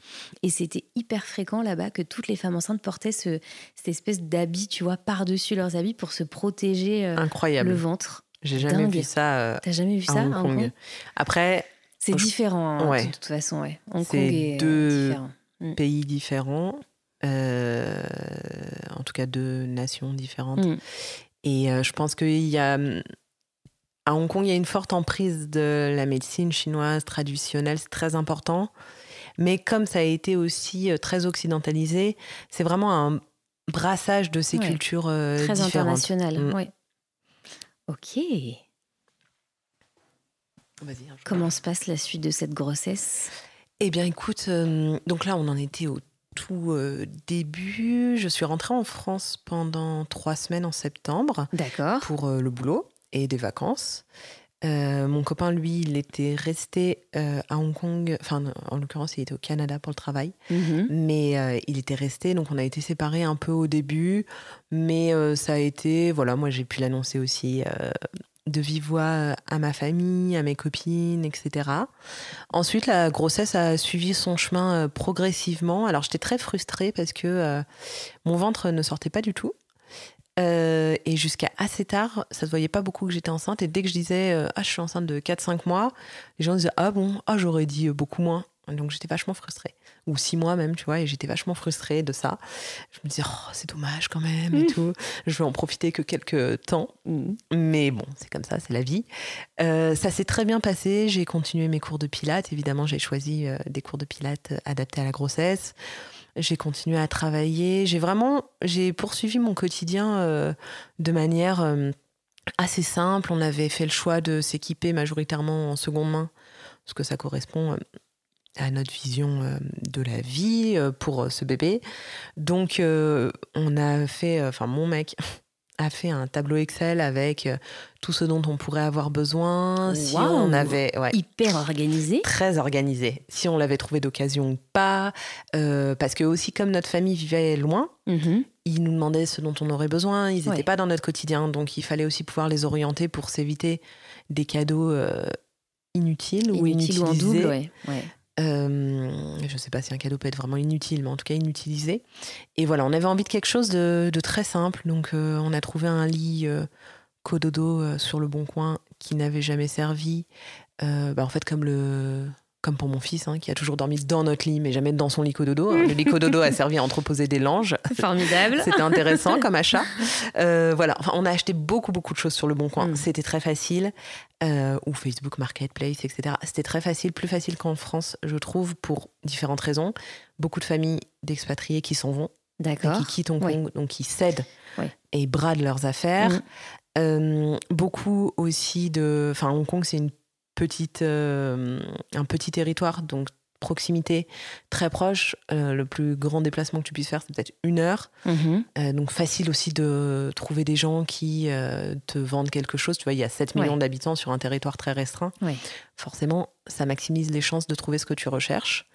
Et c'était hyper fréquent là-bas que toutes les femmes enceintes portaient ce, cette espèce d'habit, tu vois, par-dessus leurs habits pour se protéger euh, Incroyable. le ventre. J'ai jamais Dingue. vu ça euh, T'as jamais vu ça Hong à. Hong Kong? Après, C'est Je- différent, hein, Ouais. de toute façon, ouais. Hong Kong est deux- différent. pays différents, euh, en tout cas deux nations différentes. Mm. Et euh, je pense qu'il y a. À Hong Kong, il y a une forte emprise de la médecine chinoise traditionnelle, c'est très important. Mais comme ça a été aussi euh, très occidentalisé, c'est vraiment un brassage de ces Ouais. cultures euh, Très différentes. international, Mm. ouais. Ok. Hein, Comment se passe la suite de cette grossesse? Eh bien, écoute, euh, donc là, on en était au tout euh, début. Je suis rentrée en France pendant trois semaines en septembre D'accord. pour euh, le boulot et des vacances. Euh, mon copain, lui, il était resté euh, à Hong Kong, enfin, en l'occurrence, il était au Canada pour le travail, Mhm. mais euh, il était resté, donc on a été séparés un peu au début, mais ça a été, voilà, moi j'ai pu l'annoncer aussi de vive voix euh, à ma famille, à mes copines, etc. Ensuite, la grossesse a suivi son chemin euh, progressivement. Alors j'étais très frustrée parce que euh, mon ventre ne sortait pas du tout. Et jusqu'à assez tard, ça se voyait pas beaucoup que j'étais enceinte. Et dès que je disais ah je suis enceinte de 4-5 mois, les gens disaient ah bon ah j'aurais dit beaucoup moins. Donc j'étais vachement frustrée. Ou 6 mois même, tu vois, et j'étais vachement frustrée de ça. Je me disais oh c'est dommage quand même et tout. Je vais en profiter que quelques temps. Mais bon, c'est comme ça, c'est la vie. Euh, ça s'est très bien passé. J'ai continué mes cours de pilates. Évidemment, j'ai choisi euh, des cours de pilates adaptés à la grossesse. J'ai continué à travailler. J'ai vraiment, j'ai poursuivi mon quotidien euh, de manière euh, assez simple. On avait fait le choix de s'équiper majoritairement en seconde main, parce que ça correspond à notre vision euh, de la vie euh, pour euh, ce bébé. Donc, on a fait, enfin, mon mec a fait un tableau Excel avec tout ce dont on pourrait avoir besoin. Si on avait, ouais, Hyper organisé. très organisé. Si on l'avait trouvé d'occasion ou pas. Euh, parce que aussi, comme notre famille vivait loin, Mhm. ils nous demandaient ce dont on aurait besoin. Ils n'étaient Ouais. pas dans notre quotidien. Donc, il fallait aussi pouvoir les orienter pour s'éviter des cadeaux euh, inutiles, ou Inutile ou en inutilisés. double, ouais. Euh, je ne sais pas si un cadeau peut être vraiment inutile, mais en tout cas inutilisé. Et voilà, on avait envie de quelque chose de, très simple. Donc, euh, on a trouvé un lit euh, cododo sur le bon coin qui n'avait jamais servi. Bah, en fait, comme le. Comme pour mon fils, hein, qui a toujours dormi dans notre lit, mais jamais dans son lit cododo. hein. Le lit cododo a servi à entreposer des langes. Formidable. C'était intéressant comme achat. Euh, voilà, enfin, on a acheté beaucoup, beaucoup de choses sur le Bon Coin. Mm. C'était très facile. Euh, ou Facebook Marketplace, etc. C'était très facile, plus facile qu'en France, je trouve, pour différentes raisons. Beaucoup de familles d'expatriés qui s'en vont, D'accord. qui quittent Hong Kong, donc qui cèdent et bradent leurs affaires. Mm. Euh, beaucoup aussi de. Enfin, Hong Kong, c'est une petite, euh, un petit territoire, donc proximité très proche. Euh, le plus grand déplacement que tu puisses faire, c'est peut-être une heure. Mhm. Euh, donc facile aussi de trouver des gens qui euh, te vendent quelque chose. Tu vois, il y a 7 millions Ouais. d'habitants sur un territoire très restreint. Ouais. Forcément, ça maximise les chances de trouver ce que tu recherches.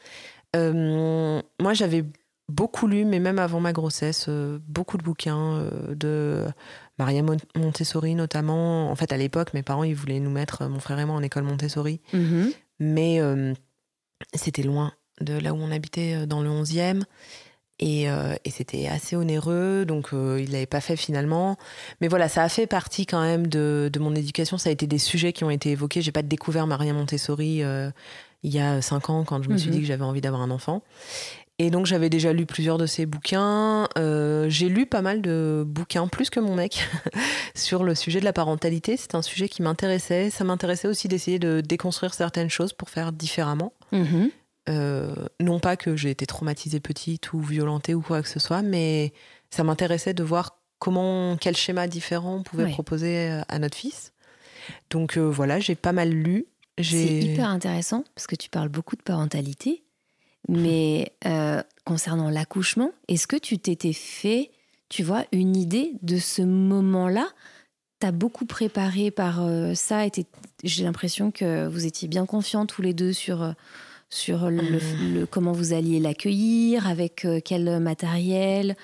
Moi, j'avais beaucoup lu, mais même avant ma grossesse, beaucoup de bouquins de Maria Mon- Montessori notamment. En fait, à l'époque, mes parents, ils voulaient nous mettre, euh, mon frère et moi, en école Montessori. Mhm. Mais euh, c'était loin de là où on habitait, euh, dans le 11e. Et, euh, et c'était assez onéreux, donc euh, il l'avait pas fait finalement. Mais voilà, ça a fait partie quand même de, de mon éducation. Ça a été des sujets qui ont été évoqués. J'ai pas découvert Maria Montessori il y a cinq ans quand je me suis Mhm. dit que j'avais envie d'avoir un enfant. Et donc j'avais déjà lu plusieurs de ses bouquins. Euh, J'ai lu pas mal de bouquins, plus que mon mec, sur le sujet de la parentalité. C'est un sujet qui m'intéressait. Ça m'intéressait aussi d'essayer de déconstruire certaines choses pour faire différemment. Mhm. Euh, non pas que j'ai été traumatisée petite ou violentée ou quoi que ce soit, mais ça m'intéressait de voir comment, quel schéma différent on pouvait proposer euh, à notre fils. Donc euh, voilà, j'ai pas mal lu. C'est hyper intéressant parce que tu parles beaucoup de parentalité, mais euh, concernant l'accouchement, est-ce que tu t'étais fait, tu vois, une idée de ce moment-là? T'as beaucoup préparé par euh, ça j'ai l'impression que vous étiez bien confiants tous les deux sur, sur le, Mmh. le- comment vous alliez l'accueillir, avec euh, quel matériel,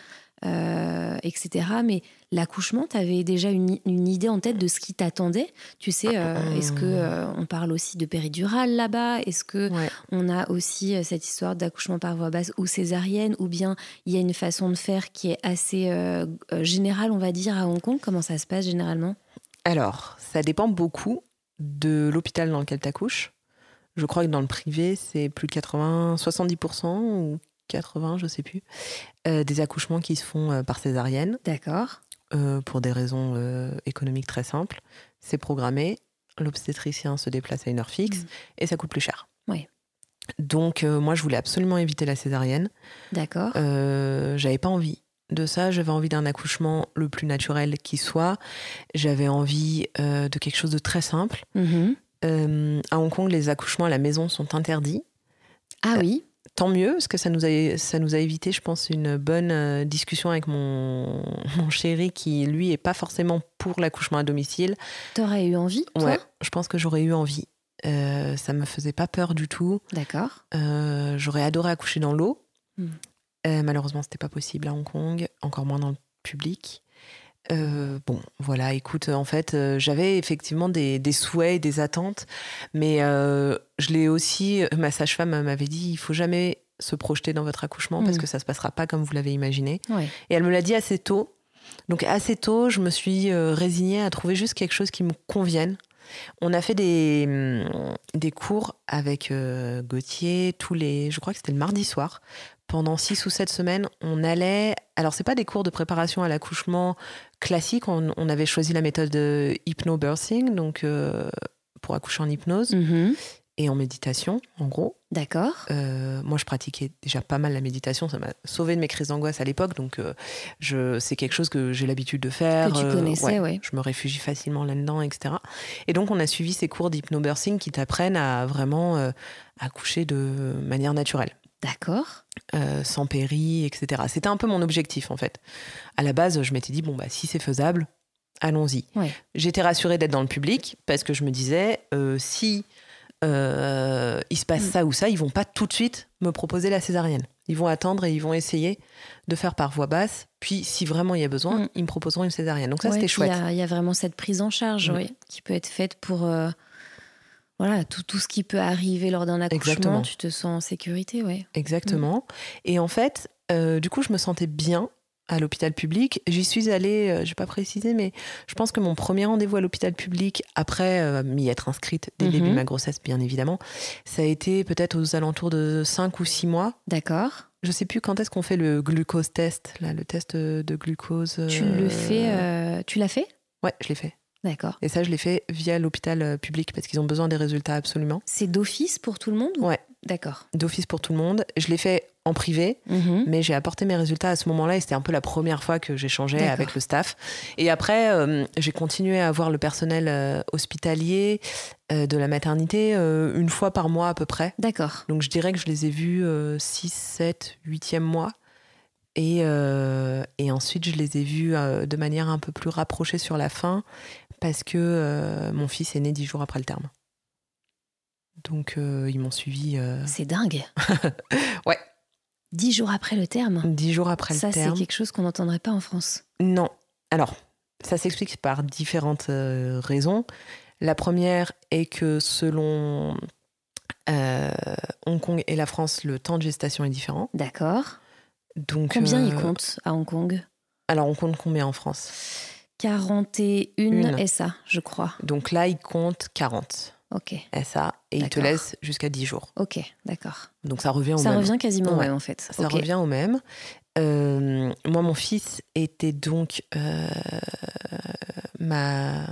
euh, etc. Mais l'accouchement, tu avais déjà une, une idée en tête de ce qui t'attendait Tu sais, euh, est-ce que euh, on parle aussi de péridurale là-bas? Est-ce que Ouais. on a aussi cette histoire d'accouchement par voie basse ou césarienne? Ou bien il y a une façon de faire qui est assez générale, on va dire, à Hong Kong? Comment ça se passe généralement? Alors, ça dépend beaucoup de l'hôpital dans lequel tu accouches. Je crois que dans le privé, c'est plus de 80, 70% ou 80, je sais plus, euh, des accouchements qui se font euh, par césarienne. D'accord. Euh, pour des raisons économiques très simples. C'est programmé, l'obstétricien se déplace à une heure fixe Mm. et ça coûte plus cher. Oui. Donc moi, je voulais absolument éviter la césarienne. D'accord. J'avais pas envie de ça. J'avais envie d'un accouchement le plus naturel qui soit. J'avais envie de quelque chose de très simple. Mhm. Euh, à Hong Kong, les accouchements à la maison sont interdits. Ah oui. Tant mieux, parce que ça nous a, ça nous a évité, je pense, une bonne euh, discussion avec mon, mon chéri qui, lui, est pas forcément pour l'accouchement à domicile. T'aurais eu envie, toi? Ouais, je pense que j'aurais eu envie. Euh, ça me faisait pas peur du tout. D'accord. Euh, j'aurais adoré accoucher dans l'eau. Mm. Euh, malheureusement, c'était pas possible à Hong Kong, encore moins dans le public. Euh, bon, voilà, écoute, en fait, euh, j'avais effectivement des, des souhaits et des attentes, mais euh, je l'ai aussi, ma sage-femme m'avait dit, il faut jamais se projeter dans votre accouchement parce Mm. que ça se passera pas comme vous l'avez imaginé. Ouais. Et elle me l'a dit assez tôt. Donc assez tôt, je me suis résignée à trouver juste quelque chose qui me convienne. On a fait des, hum, des cours avec Gauthier tous les, je crois que c'était le mardi soir. Pendant six ou sept semaines, on allait. Alors c'est pas des cours de préparation à l'accouchement classique. On, on avait choisi la méthode de hypnobirthing, donc euh, pour accoucher en hypnose Mhm. et en méditation, en gros. D'accord. Euh, moi, je pratiquais déjà pas mal la méditation. Ça m'a sauvé de mes crises d'angoisse à l'époque. Donc, euh, je, c'est quelque chose que j'ai l'habitude de faire. Que tu connaissais, ouais. Je me réfugie facilement là-dedans, etc. Et donc, on a suivi ces cours d'hypnobirthing qui t'apprennent à vraiment accoucher de manière naturelle. D'accord. euh, sans péri, etc. C'était un peu mon objectif, en fait. À la base, je m'étais dit, bon, bah, si c'est faisable, allons-y. Ouais. J'étais rassurée d'être dans le public parce que je me disais, euh, si euh, il se passe Mm. ça ou ça, ils vont pas tout de suite me proposer la césarienne. Ils vont attendre et ils vont essayer de faire par voie basse. Puis, si vraiment il y a besoin, Mm. ils me proposeront une césarienne. Donc ça, Ouais, c'était chouette. Il y a- il y, a vraiment cette prise en charge Mm. oui, qui peut être faite pour voilà, tout, tout ce qui peut arriver lors d'un accouchement. Exactement. Tu te sens en sécurité, oui. Exactement. Et en fait, euh, du coup, je me sentais bien à l'hôpital public. J'y suis allée, euh, je vais pas préciser, mais je pense que mon premier rendez-vous à l'hôpital public, après euh, m'y être inscrite dès le début Mhm. de ma grossesse, bien évidemment, ça a été peut-être aux alentours de 5 ou 6 mois. D'accord. Je sais plus quand est-ce qu'on fait le glucose test, là, le test de glucose. Tu le fais. euh, tu l'as fait? Ouais, je l'ai fait. D'accord. Et ça, je l'ai fait via l'hôpital euh, public parce qu'ils ont besoin des résultats absolument. C'est d'office pour tout le monde ou- Ouais. D'accord. D'office pour tout le monde. Je l'ai fait en privé. Mhm. mais j'ai apporté mes résultats à ce moment-là et c'était un peu la première fois que j'échangeais avec le staff. Et après, euh, j'ai continué à voir le personnel euh, hospitalier euh, de la maternité une fois par mois à peu près. D'accord. Donc je dirais que je les ai vus 6, 7, 8e mois. Et, et ensuite, je les ai vus de manière un peu plus rapprochée sur la fin parce que euh, mon fils est né 10 jours après le terme. Donc euh, ils m'ont suivi euh, C'est dingue. Ouais. Dix jours après le terme. 10 jours après Ça, le c'est terme. quelque chose qu'on n'entendrait pas en France. Non. Alors, ça s'explique par différentes euh, raisons. La première est que selon euh, Hong Kong et la France, le temps de gestation est différent. D'accord. Donc, Combien euh, ils comptent à Hong Kong? Alors, on compte combien en France? 41 Une. SA, je crois. Donc là, ils comptent 40 Ok. SA et ils te laissent jusqu'à 10 jours. Ok, d'accord. Donc ça revient au Ça même. revient quasiment au Ouais. même en fait. Ça revient au même. Euh, moi, mon fils était donc euh, ma.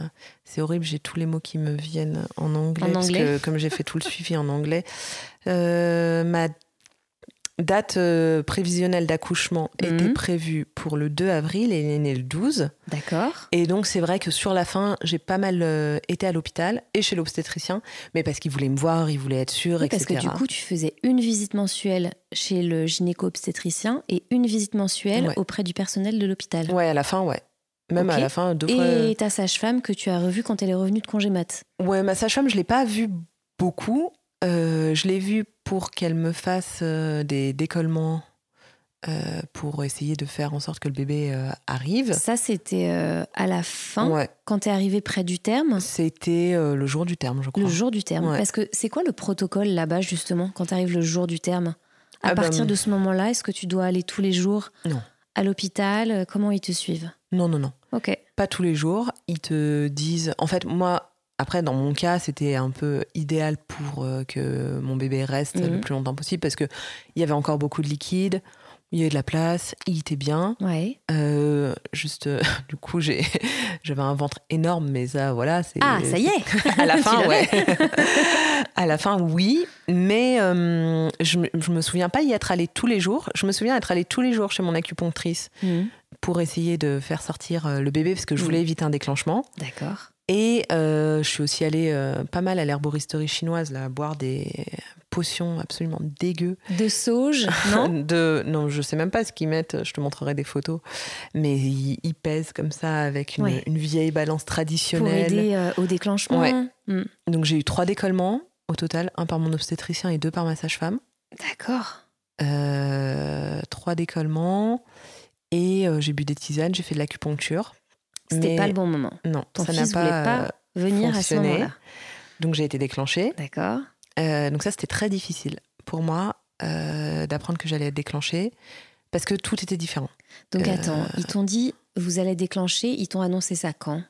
C'est horrible, j'ai tous les mots qui me viennent en anglais. En parce anglais que comme j'ai fait tout le suivi en anglais, euh, ma date euh, prévisionnelle d'accouchement était Mhm. prévue pour le 2 avril et il est né le 12. D'accord. Et donc, c'est vrai que sur la fin, j'ai pas mal euh, été à l'hôpital et chez l'obstétricien, mais parce qu'il voulait me voir, il voulait être sûr, Oui, etc. parce que du coup, tu faisais une visite mensuelle chez le gynéco-obstétricien et une visite mensuelle Ouais. auprès du personnel de l'hôpital. Ouais, à la fin, ouais. Même à la fin, deux fois. Et ta sage-femme que tu as revue quand elle est revenue de congé mat? Ouais, ma sage-femme, je l'ai pas vue beaucoup. Euh, je l'ai vue pour qu'elle me fasse euh, des décollements euh, pour essayer de faire en sorte que le bébé euh, arrive. Ça, c'était euh, à la fin, Ouais, quand tu es arrivé près du terme, c'était le jour du terme, je crois. le jour du terme. Ouais. Parce que c'est quoi le protocole là-bas, justement, quand tu arrives le jour du terme? À Ah bah, partir de ce moment-là, est-ce que tu dois aller tous les jours Non. à l'hôpital? Comment ils te suivent? Non, non, non. Ok. pas tous les jours. Ils te disent. En fait, moi, après, dans mon cas, c'était un peu idéal pour euh, que mon bébé reste Mhm. le plus longtemps possible parce qu'il y avait encore beaucoup de liquide, il y avait de la place, il était bien. Ouais. Euh, juste, euh, du coup, j'ai, j'avais un ventre énorme, mais ça, voilà. C'est, Ah, ça y est. à la fin, ouais. à la fin, oui. Mais je, je me souviens pas y être allée tous les jours. Je me souviens être allée tous les jours chez mon acupunctrice Mhm. pour essayer de faire sortir le bébé parce que je Mhm. voulais éviter un déclenchement. D'accord. Et euh, je suis aussi allée euh, pas mal à l'herboristerie chinoise, là, boire des potions absolument dégueu. De sauge, non? De, non, je sais même pas ce qu'ils mettent, je te montrerai des photos. Mais ils, ils pèsent comme ça avec une, Ouais. une vieille balance Pour traditionnelle. aider euh, au déclenchement. Ouais. Mhm. Donc j'ai eu trois décollements au total, un par mon obstétricien et deux par ma sage-femme. D'accord. Euh, trois décollements. Et j'ai bu des tisanes, j'ai fait de l'acupuncture. C'était pas le bon moment. Non, Ton ça n'a fils voulait pas. pas venir à ce moment-là. donc j'ai été déclenchée. D'accord. Euh, donc ça, c'était très difficile pour moi euh, d'apprendre que j'allais être déclenchée parce que tout était différent. Donc Euh, attends, ils t'ont dit vous allez déclencher, ils t'ont annoncé ça quand?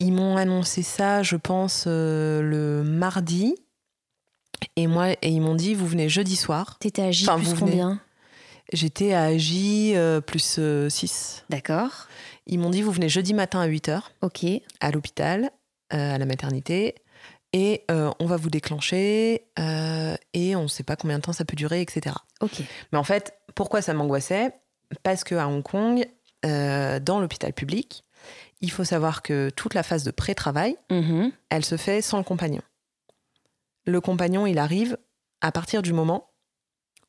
Ils m'ont annoncé ça, je pense, le mardi. Et moi, et ils m'ont dit, vous venez jeudi soir. T'étais à J Enfin, plus vous venez. combien? J'étais à J plus 6. D'accord. Ils m'ont dit, vous venez jeudi matin à 8h Ok. à l'hôpital, euh, à la maternité. Et euh, on va vous déclencher. euh, et on ne sait pas combien de temps ça peut durer, etc. Ok. Mais en fait, pourquoi ça m'angoissait? Parce qu'à Hong Kong, dans l'hôpital public, il faut savoir que toute la phase de pré-travail, Mhm. elle se fait sans le compagnon. Le compagnon, il arrive à partir du moment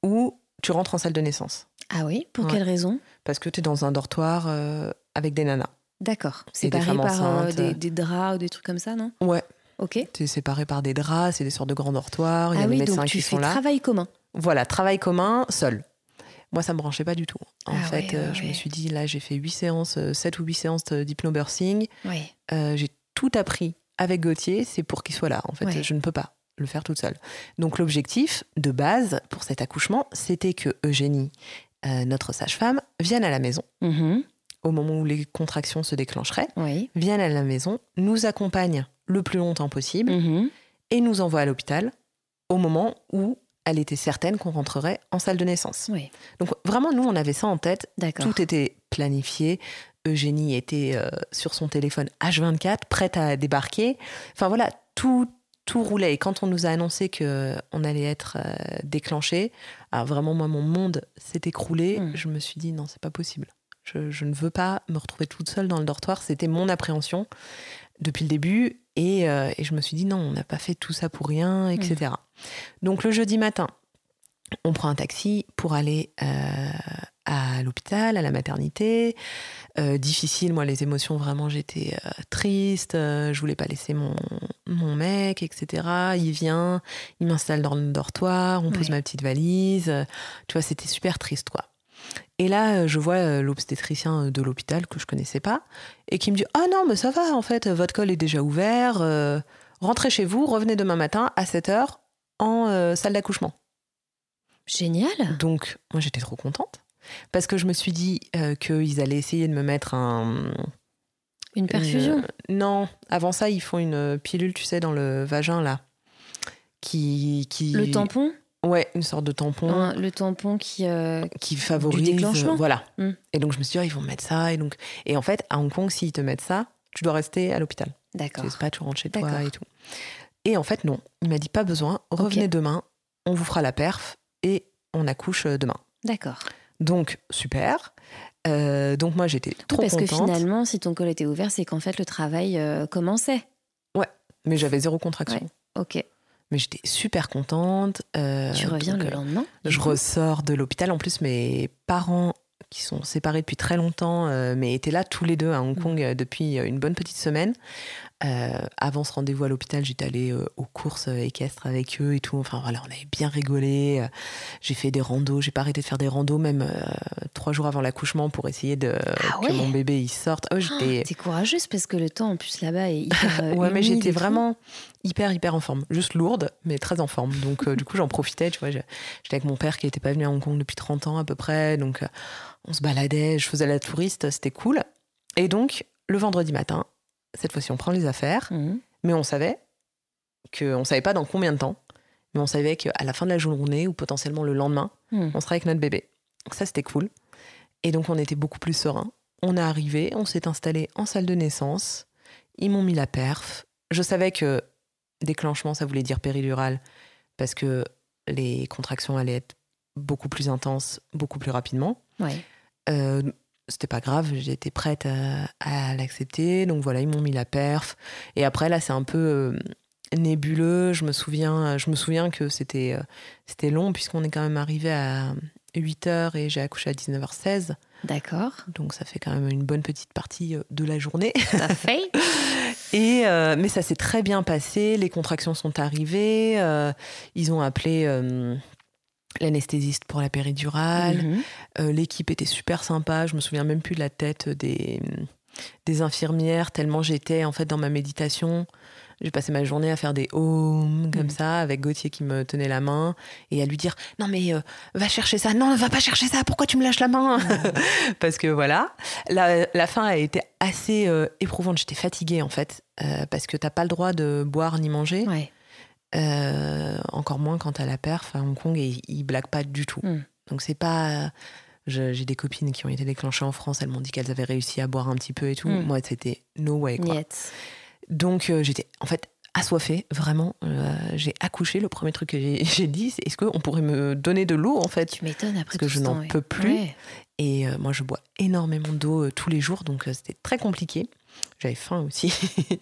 où tu rentres en salle de naissance. Ah oui? Pour Ouais. quelle raison? Parce que tu es dans un dortoir euh, avec des nanas. D'accord. Des Séparé femmes par euh, des, des draps ou des trucs comme ça, non? Ouais. Ok. Es séparé par des draps, c'est des sortes de grands dortoirs, il y a Ah des oui, médecins donc qui tu sont fais là. travail commun. Voilà, travail commun, seul. Moi, ça me branchait pas du tout. En Ah fait, ouais, euh, ouais, je ouais. me suis dit, là, j'ai fait 8 séances, 7 ou 8 séances d'hypnobirthing. Oui. Euh, j'ai tout appris avec Gauthier, c'est pour qu'il soit là. En fait, Ouais. je ne peux pas le faire toute seule. Donc l'objectif de base pour cet accouchement, c'était que Eugénie, euh, notre sage-femme, vienne à la maison Mhm. Au moment où les contractions se déclencheraient, Oui. vienne à la maison, nous accompagne le plus longtemps possible Mhm. et nous envoie à l'hôpital au moment où elle était certaine qu'on rentrerait en salle de naissance. Oui. Donc vraiment, nous, on avait ça en tête. Tout était planifié. Eugénie était euh, sur son téléphone H24, prête à débarquer. Enfin voilà, tout, tout roulait. Et quand on nous a annoncé que on allait être euh, déclenché, alors vraiment, moi, mon monde s'est écroulé. Mm. Je me suis dit, non, c'est pas possible. Je, je ne veux pas me retrouver toute seule dans le dortoir. C'était mon appréhension depuis le début. Et, euh, et je me suis dit, non, on n'a pas fait tout ça pour rien, etc. Donc le jeudi matin, on prend un taxi pour aller euh, à l'hôpital, à la maternité. Euh, difficile, moi, les émotions, vraiment, j'étais triste. je voulais pas laisser mon, mon mec, etc. Il vient, il m'installe dans le dortoir, on pose Ouais. ma petite valise. tu vois, c'était super triste, quoi. Et là, euh, je vois euh, l'obstétricien de l'hôpital que je connaissais pas et qui me dit Ah non, mais ça va, en fait, votre col est déjà ouvert. euh, rentrez chez vous, revenez demain matin à 7 h en euh, salle d'accouchement. Génial. Donc, moi, j'étais trop contente. Parce que je me suis dit euh, qu'ils allaient essayer de me mettre un. Une perfusion. une- non, avant ça, ils font une pilule, tu sais, dans le vagin, là. Qui. qui... Le tampon? Ouais, une sorte de tampon Le tampon qui. euh, qui favorise. déclenchement. Voilà. Mm. Et donc, je me suis dit, ah, ils vont me mettre ça. Et, donc... et en fait, à Hong Kong, s'ils te mettent ça, tu dois rester à l'hôpital. D'accord. Tu sais pas, tu rentres chez toi et tout. Et en fait, non. Il m'a dit, pas besoin, revenez demain, on vous fera la perf et on accouche euh, demain. D'accord. Donc, super. Euh, donc, moi, j'étais Oui, trop parce que contente. finalement, si ton col était ouvert, c'est qu'en fait, le travail euh, commençait. Mais j'avais zéro contraction. Ouais. Ok. Mais j'étais super contente. euh, tu reviens donc, le euh, lendemain Je ressors de l'hôpital. En plus, mes parents, qui sont séparés depuis très longtemps, euh, mais étaient là tous les deux à Hong Mm. Kong depuis une bonne petite semaine. Euh, avant ce rendez-vous à l'hôpital, j'étais allée euh, aux courses euh, équestres avec eux et tout. Enfin voilà, on avait bien rigolé. J'ai fait des randos. J'ai pas arrêté de faire des randos, même trois jours avant l'accouchement, pour essayer de Ah que ouais mon bébé il sorte. Oh, j'étais T'es courageuse parce que le temps en plus là-bas est hyper. Ouais, mais j'étais vraiment hyper, hyper en forme. Juste lourde, mais très en forme. Donc, du coup, j'en profitais. Tu vois, j'étais avec mon père qui n'était pas venu à Hong Kong depuis 30 ans à peu près. Donc, on se baladait, je faisais la touriste, c'était cool. Et donc, le vendredi matin, cette fois-ci, on prend les affaires, Mhm. mais on savait que on savait pas dans combien de temps, mais on savait qu'à la fin de la journée ou potentiellement le lendemain, Mhm. on serait avec notre bébé. Donc ça, c'était cool. Et donc, on était beaucoup plus serein. On est arrivé, on s'est installé en salle de naissance. Ils m'ont mis la perf. Je savais que déclenchement, ça voulait dire péridurale parce que les contractions allaient être beaucoup plus intenses, beaucoup plus rapidement. Ouais. Euh, c'était pas grave, j'étais prête à, à l'accepter. Donc voilà, ils m'ont mis la perf. Et après, là, c'est un peu euh, nébuleux. Je me souviens, je me souviens que c'était euh, c'était long, puisqu'on est quand même arrivé à 8h et j'ai accouché à 19h16. D'accord. Donc ça fait quand même une bonne petite partie euh, de la journée. À fait. Et, euh, mais ça s'est très bien passé. Les contractions sont arrivées. euh, ils ont appelé. euh, L'anesthésiste pour la péridurale. Mhm. Euh, L'équipe était super sympa. Je me souviens même plus de la tête des, des infirmières, tellement j'étais en fait dans ma méditation. J'ai passé ma journée à faire des ohms comme Mhm. ça, avec Gauthier qui me tenait la main et à lui dire Non, mais euh, va chercher ça. Non, va pas chercher ça. Pourquoi tu me lâches la main Parce que voilà, la, la fin a été assez euh, éprouvante. J'étais fatiguée en fait, parce que t'as pas le droit de boire ni manger. Ouais. Euh, encore moins quand t'as la perf à Hong Kong et ils blaguent pas du tout. Mm. Donc c'est pas. J'ai des copines qui ont été déclenchées en France, elles m'ont dit qu'elles avaient réussi à boire un petit peu et tout. Mm. Moi, c'était no way quoi. Niet. Donc euh, j'étais en fait assoiffée, vraiment. Euh, j'ai accouché. Le premier truc que j'ai dit, c'est est-ce qu'on pourrait me donner de l'eau en fait? Tu m'étonnes après Parce que je n'en ouais. peux plus. Ouais. Et moi, je bois énormément d'eau tous les jours, donc c'était très compliqué. J'avais faim aussi.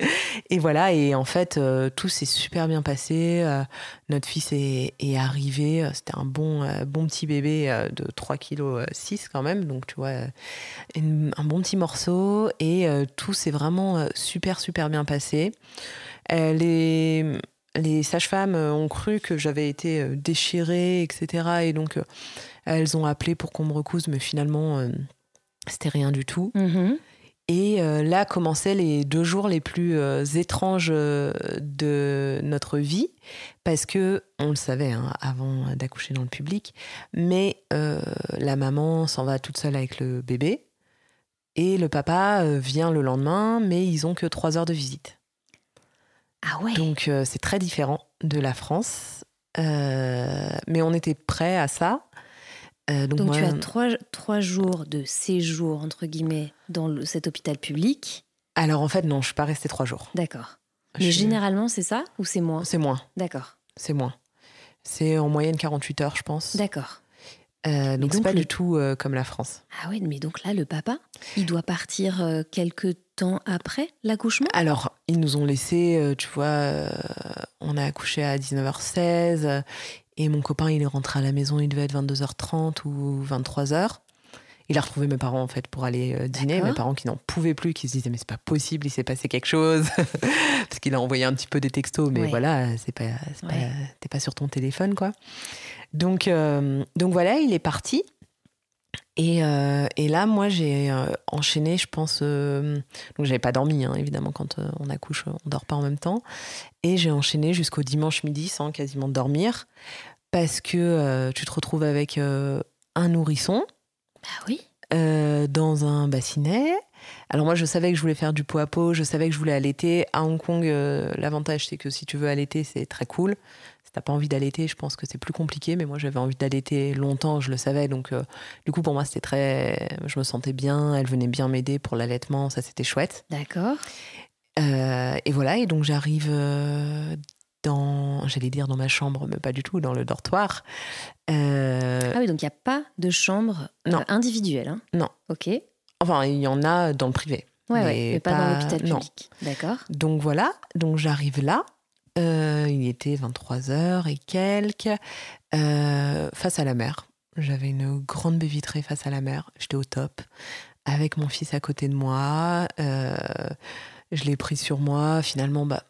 et voilà, et en fait, euh, tout s'est super bien passé. Euh, notre fils est, est arrivé. Euh, C'était un bon, bon petit bébé de 3 kg 6 quand même. Donc, tu vois, un bon petit morceau. Et tout s'est vraiment super, super bien passé. Les, les sages-femmes ont cru que j'avais été déchirée, etc. Et donc, elles ont appelé pour qu'on me recouse, mais finalement, c'était rien du tout. Mhm. Et euh, là commençaient les deux jours les plus euh, étranges euh, de notre vie, parce que on le savait hein, avant d'accoucher dans le public, mais euh, la maman s'en va toute seule avec le bébé, et le papa vient le lendemain, mais ils ont que trois heures de visite. Ah ouais. Donc euh, c'est très différent de la France, Euh, mais on était prêt à ça. Euh, donc Donc moi, tu as trois, trois jours de séjour, entre guillemets, dans le- cet hôpital public. alors en fait non, je suis pas restée trois jours. D'accord. Mais généralement, c'est ça ou c'est moins c'est moins. D'accord. C'est moins. C'est en moyenne 48 heures, je pense. D'accord. Euh, donc, c'est pas le- du tout euh, comme la France. Ah ouais, mais donc là, le papa, il doit partir euh, quelque temps après l'accouchement? Alors, ils nous ont laissé, euh, tu vois, on a accouché à 19h16 euh, et mon copain, il est rentré à la maison, il devait être 22h30 ou 23h. Il a retrouvé mes parents en fait pour aller euh, dîner, mes parents qui n'en pouvaient plus, qui se disaient mais c'est pas possible, il s'est passé quelque chose. Parce qu'il a envoyé un petit peu des textos, mais voilà, c'est pas, pas- t'es pas sur ton téléphone quoi. Donc euh, donc voilà, il est parti et, euh, et là moi j'ai euh, enchaîné, je pense, euh, donc j'avais pas dormi hein, évidemment quand euh, on accouche, on dort pas en même temps, et j'ai enchaîné jusqu'au dimanche midi sans quasiment dormir parce que euh, tu te retrouves avec un nourrisson Ah oui. dans un bassinet. Alors moi, je savais que je voulais faire du pot à pot, je savais que je voulais allaiter. À Hong Kong, l'avantage, c'est que si tu veux allaiter, c'est très cool. Si t'as pas envie d'allaiter, je pense que c'est plus compliqué. Mais moi, j'avais envie d'allaiter longtemps, je le savais. Donc, euh, du coup, pour moi, c'était très... Je me sentais bien, elle venait bien m'aider pour l'allaitement, ça, c'était chouette. D'accord. Euh, et voilà, et donc j'arrive euh, dans... J'allais dire dans ma chambre, mais pas du tout, dans le dortoir. Euh, Ah oui, donc il n'y a pas de chambre Non. individuelle. hein Non. Ok. Ouais, Enfin, il y en a dans le privé. ouais, Mais mais pas, dans pas- l'hôpital non. public. D'accord. Donc voilà, donc j'arrive là. Euh, il était 23h et quelques, euh, face à la mer. J'avais une grande baie vitrée face à la mer. J'étais au top, avec mon fils à côté de moi. Euh, je l'ai pris sur moi. Finalement, bah,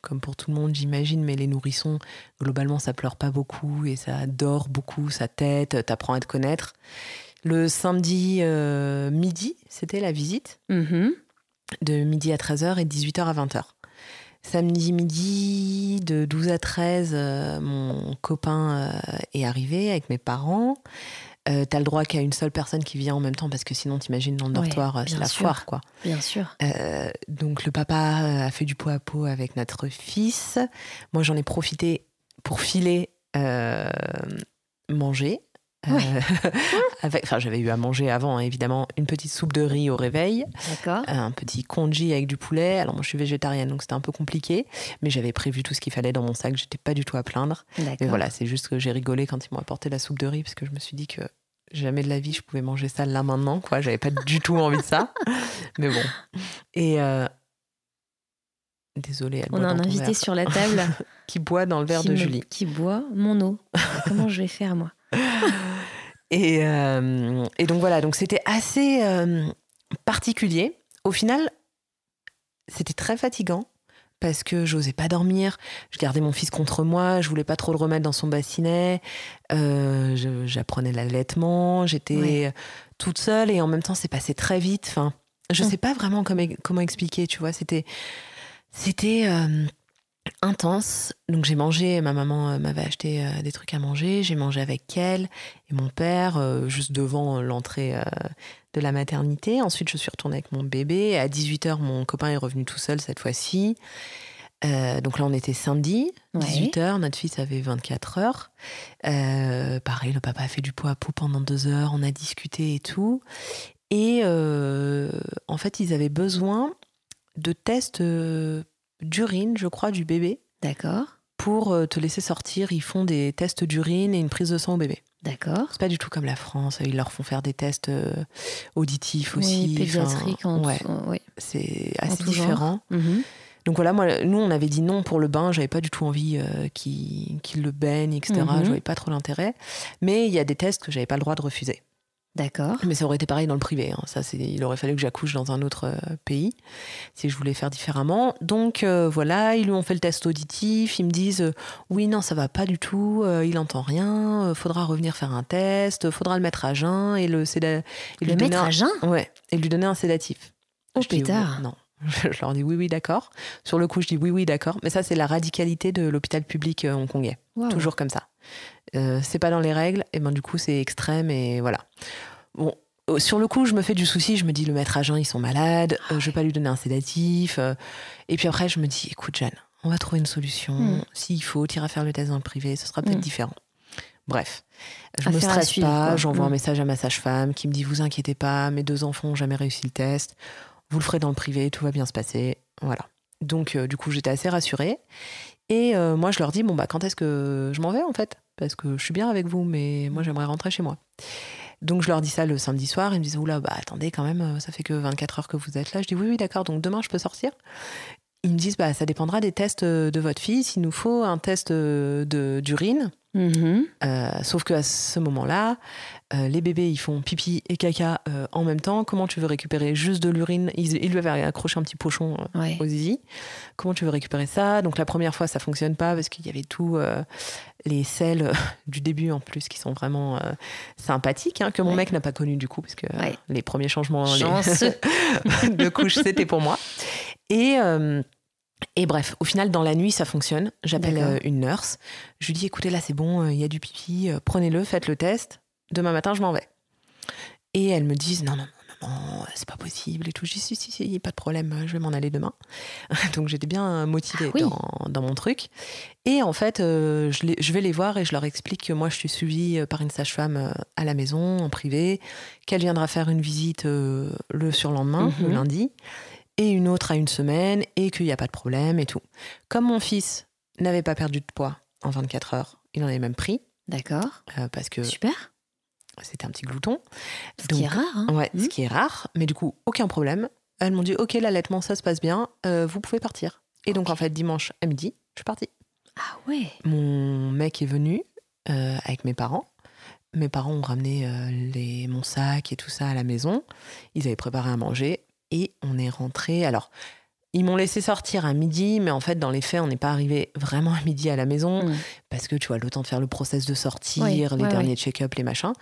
comme pour tout le monde, j'imagine, mais les nourrissons, globalement, ça pleure pas beaucoup et ça dort beaucoup, sa tête, t'apprends à te connaître. Le samedi euh, midi, c'était la visite Mhm. de midi à 13h et de 18h à 20h. Samedi midi, de 12 à 13, euh, mon copain euh, est arrivé avec mes parents. Euh, t'as le droit qu'à une seule personne qui vient en même temps parce que sinon, t'imagines dans le Ouais, dortoir, c'est la sûr. foire, quoi. Bien sûr. Euh, donc le papa a fait du pot à pot avec notre fils. Moi, j'en ai profité pour filer euh, manger. Euh, avec, enfin, j'avais eu à manger avant, hein, évidemment, une petite soupe de riz au réveil, D'accord. un petit congee avec du poulet. Alors moi, je suis végétarienne, donc c'était un peu compliqué, mais j'avais prévu tout ce qu'il fallait dans mon sac. J'étais pas du tout à plaindre. Mais voilà, c'est juste que j'ai rigolé quand ils m'ont apporté la soupe de riz parce que je me suis dit que jamais de la vie je pouvais manger ça là maintenant, quoi. J'avais pas du tout envie de ça. Mais bon. Et euh... désolée, elle On a un invité verre. sur la table qui boit dans le verre qui, de me- Julie. qui boit mon eau. Comment je vais faire, moi? Et, euh, et donc voilà, donc c'était assez euh, particulier. Au final, c'était très fatigant parce que j'osais pas dormir. Je gardais mon fils contre moi, je voulais pas trop le remettre dans son bassinet. Euh, J'apprenais l'allaitement, j'étais toute seule et en même temps, c'est passé très vite. Enfin, je Mm. sais pas vraiment comment, comment expliquer, tu vois. C'était, c'était euh, intense. Donc j'ai mangé, ma maman euh, m'avait acheté euh, des trucs à manger, j'ai mangé avec elle et mon père euh, juste devant l'entrée de la maternité. Ensuite, je suis retournée avec mon bébé. À 18h, mon copain est revenu tout seul cette fois-ci. Euh, donc là, on était samedi, Ouais. 18h, notre fils avait 24 heures. Euh, pareil, le papa a fait du pot à pot pendant deux heures, on a discuté et tout. Et euh, en fait, ils avaient besoin de tests d'urine, je crois, du bébé D'accord. pour euh, te laisser sortir. Ils font des tests d'urine et une prise de sang au bébé. D'accord. C'est pas du tout comme la France. Ils leur font faire des tests euh, auditifs aussi. Oui, pédiatrique Enfin, en ouais, c'est assez différent. Mhm. Donc voilà, moi, nous, on avait dit non pour le bain. J'avais pas du tout envie euh, qu'ils qu'ils le baignent, etc. Mhm. Je voyais pas trop l'intérêt. Mais il y a des tests que j'avais pas le droit de refuser. D'accord. Mais ça aurait été pareil dans le privé. hein. Ça, il aurait fallu que j'accouche dans un autre euh, pays si je voulais faire différemment. Donc euh, voilà, ils lui ont fait le test auditif. Ils me disent euh, oui, non, ça va pas du tout. il entend rien. faudra revenir faire un test. Faudra le mettre à jeun et le Le mettre un- à jeun? Ouais, et lui donner un sédatif. Oh Je dis, pétard. non. Je leur dis oui, oui, d'accord. Sur le coup, je dis oui, oui, d'accord. Mais ça, c'est la radicalité de l'hôpital public hongkongais. Toujours comme ça. Euh, c'est pas dans les règles, et ben du coup, c'est extrême, et voilà. Bon. euh, Sur le coup, je me fais du souci, je me dis le maître jeun, ils sont malades, euh, je vais pas lui donner un sédatif. euh, et puis après, je me dis, écoute, Jeanne, on va trouver une solution. Mm. S'il faut, tu iras faire le test dans le privé, ce sera peut-être Mm. différent. Bref, je Affaire me stresse suivre, pas, j'envoie un Mm. message à ma sage-femme qui me dit, vous inquiétez pas, mes deux enfants ont jamais réussi le test, vous le ferez dans le privé, tout va bien se passer. Voilà. Donc, euh, du coup, j'étais assez rassurée. Et moi, je leur dis, bon, bah, quand est-ce que je m'en vais, en fait? Parce que je suis bien avec vous, mais moi, j'aimerais rentrer chez moi. Donc, je leur dis ça le samedi soir. Ils me disent, oula, bah, attendez, quand même, euh, ça fait que 24 heures que vous êtes là. Je dis, oui, oui, d'accord, donc demain, je peux sortir Ils me disent, bah, ça dépendra des tests euh, de votre fils. Il nous faut un test euh, d'urine. Mhm. Euh, sauf qu'à ce moment-là, euh, les bébés, ils font pipi et caca euh, en même temps. Comment tu veux récupérer juste de l'urine? Ils, ils lui avaient accroché un petit pochon euh, Ouais. au zizi. Comment tu veux récupérer ça? Donc la première fois, ça fonctionne pas parce qu'il y avait tout les selles du début en plus qui sont vraiment sympathiques, hein, que mon Ouais. mec n'a pas connu du coup parce que Ouais. les premiers changements les- de couche, c'était pour moi. Et, et bref, au final, dans la nuit, ça fonctionne. J'appelle euh, une nurse. Je lui dis, écoutez, là, c'est bon, euh, il y a du pipi, euh, prenez-le, faites le test. Demain matin, je m'en vais. Et elles me disent, non, non, non, non, c'est pas possible et tout. Je dis, si, si, si, pas de problème, je vais m'en aller demain. Donc j'étais bien motivée Ah oui. dans, dans mon truc. Et en fait, euh, je, les- je vais les voir et je leur explique que moi, je suis suivie par une sage-femme à la maison, en privé, qu'elle viendra faire une visite euh, le surlendemain, Mhm. le lundi, et une autre à une semaine, et qu'il n'y a pas de problème et tout. Comme mon fils n'avait pas perdu de poids en 24 heures, il en avait même pris, D'accord. euh, parce que Super. c'était un petit glouton. Ce qui est rare. Hein. Ouais, ce qui est rare, mais du coup, aucun problème. Elles m'ont dit, ok, l'allaitement, ça se passe bien, euh, vous pouvez partir. Et donc, en fait, dimanche à midi, je suis partie. Ah ouais. Mon mec est venu euh, avec mes parents. Mes parents ont ramené euh, les, mon sac et tout ça à la maison. Ils avaient préparé à manger et on est rentré. Alors, ils m'ont laissé sortir à midi, mais en fait, dans les faits, on n'est pas arrivé vraiment à midi à la maison Mm. parce que tu vois, le temps de faire le process de sortir, Oui, les ouais, derniers check-up, les machins.